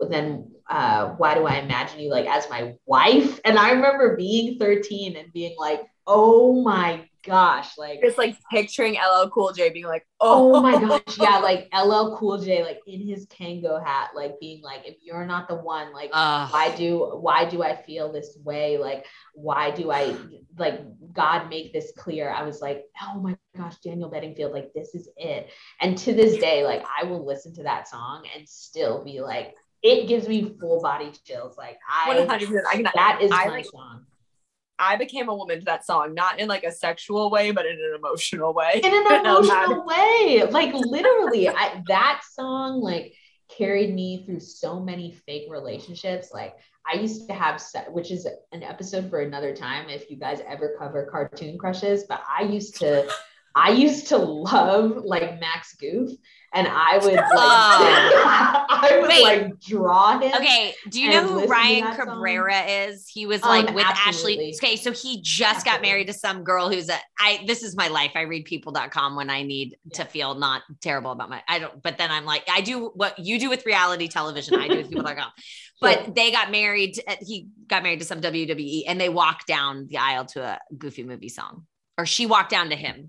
then uh why do I imagine you like as my wife and I remember being 13 and being like oh my gosh like Just like picturing LL Cool J being like, Oh oh, my (laughs) gosh, yeah, like LL Cool J, like in his Kangol hat, like being like, if you're not the one, like, Ugh. why do why do I feel this way? Like, why do I like God make this clear? I was like, oh my gosh, Daniel Bedingfield, like this is it. And to this day, like I will listen to that song and still be like, it gives me full body chills. Like I 100%. I can, that is I my like- song. I became a woman to that song, not in like a sexual way, but in an emotional way. in an (laughs) emotional way. Like literally, I, that song like carried me through so many fake relationships. Like I used to have, which is an episode for another time. If you guys ever cover cartoon crushes, but I used to I used to love like Max Goof, and I would like. (laughs) I would Wait. like draw him. Okay, do you know who Ryan that song. Cabrera is? He was Um, like with absolutely. Ashley. Okay, so he just got married to some girl who's a I this is my life. I read people.com when I need to feel not terrible about my I don't but then I'm like I do what you do with reality television. I do with people.com. (laughs) But they got married he got married to some WWE and they walked down the aisle to a goofy movie song. Or she walked down to him.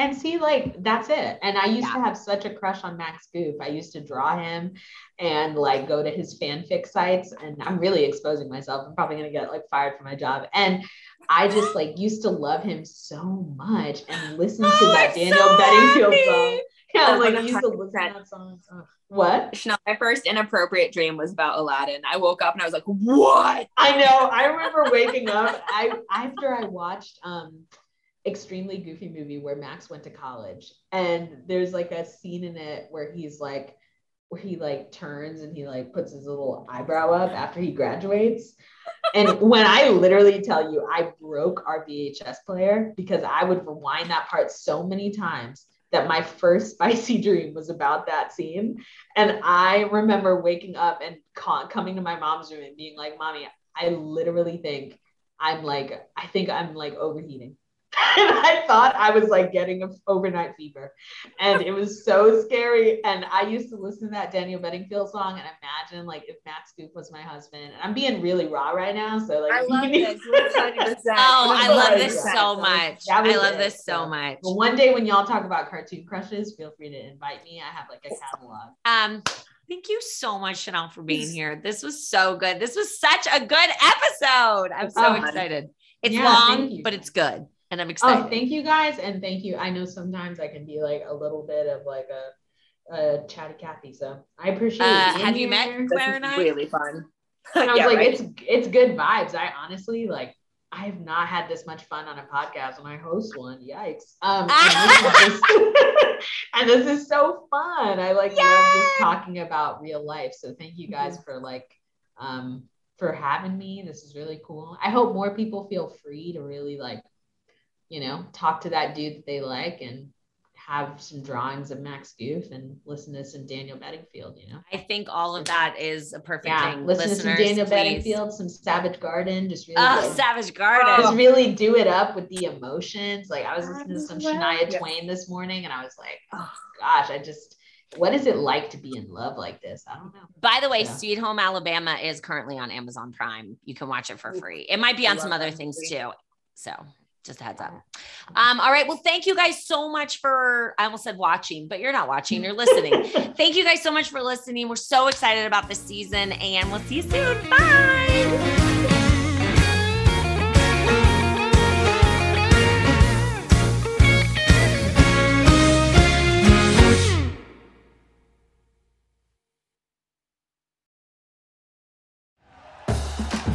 And see, like that's it. And I used Yeah. to have such a crush on Max Goof. I used to draw him and like go to his fanfic sites. And I'm really exposing myself. I'm probably gonna get like fired from my job. And I just like used to love him so much and listen to Oh, that I'm Daniel so Bedingfield happy. song. Yeah, like I used to listen to that song. What? Chanel, my first inappropriate dream was about Aladdin. I woke up and I was like, what? I know. I remember waking up. I after I watched um extremely goofy movie where Max went to college and there's like a scene in it where he's like where he like turns and he like puts his little eyebrow up after he graduates. And (laughs) when I literally tell you I broke our VHS player because I would rewind that part so many times that my first (laughs) spicy dream was about that scene. And I remember waking up and ca- coming to my mom's room and being like, Mommy, I literally think I'm like, I think I'm like overheating. (laughs) and I thought I was like getting an overnight fever. And it was so scary. And I used to listen to that Daniel Bedingfield song and imagine like if Max Goof was my husband. And I'm being really raw right now. So like I love (laughs) you- (laughs) this. 100%. Oh, I love this 100%. so much. That I love it. this so So- much. But one day when y'all talk about cartoon crushes, feel free to invite me. I have like a catalog. Um, thank you so much, Chanel, for being here. This was so good. This was such a good episode. I'm so Oh, excited. It's yeah, long, but it's good. And I'm excited. Oh, thank you guys, and thank you. I know sometimes I can be like a little bit of like a, a chatty Cathy, so I appreciate. Uh, have you met here. This Claire and I? really fun. And (laughs) I was Yeah, like, right? it's it's good vibes. I honestly like. I have not had this much fun on a podcast when I host one. Yikes! Um, and, this is (laughs) just- (laughs) and this is so fun. I like love just talking about real life. So thank you guys for like um for having me. This is really cool. I hope more people feel free to really like, you know, talk to that dude that they like and have some drawings of Max Goof and listen to some Daniel Bedingfield. You know. I think all of that is a perfect Yeah, thing. listen Listeners, to some Daniel please. Bedingfield, some Savage Garden, just really Oh, Savage Garden. just really do it up with the emotions. Like I was listening to some Shania. Twain this morning, and I was like, oh gosh, I just, what is it like to be in love like this? I don't know. By the way, Yeah. Sweet Home Alabama is currently on Amazon Prime. You can watch it for free. It might be on some other things too. So just a heads up. Um, all right. Well, thank you guys so much for I almost said watching, but you're not watching, you're listening. (laughs) thank you guys so much for listening. We're so excited about this season and we'll see you soon. Bye.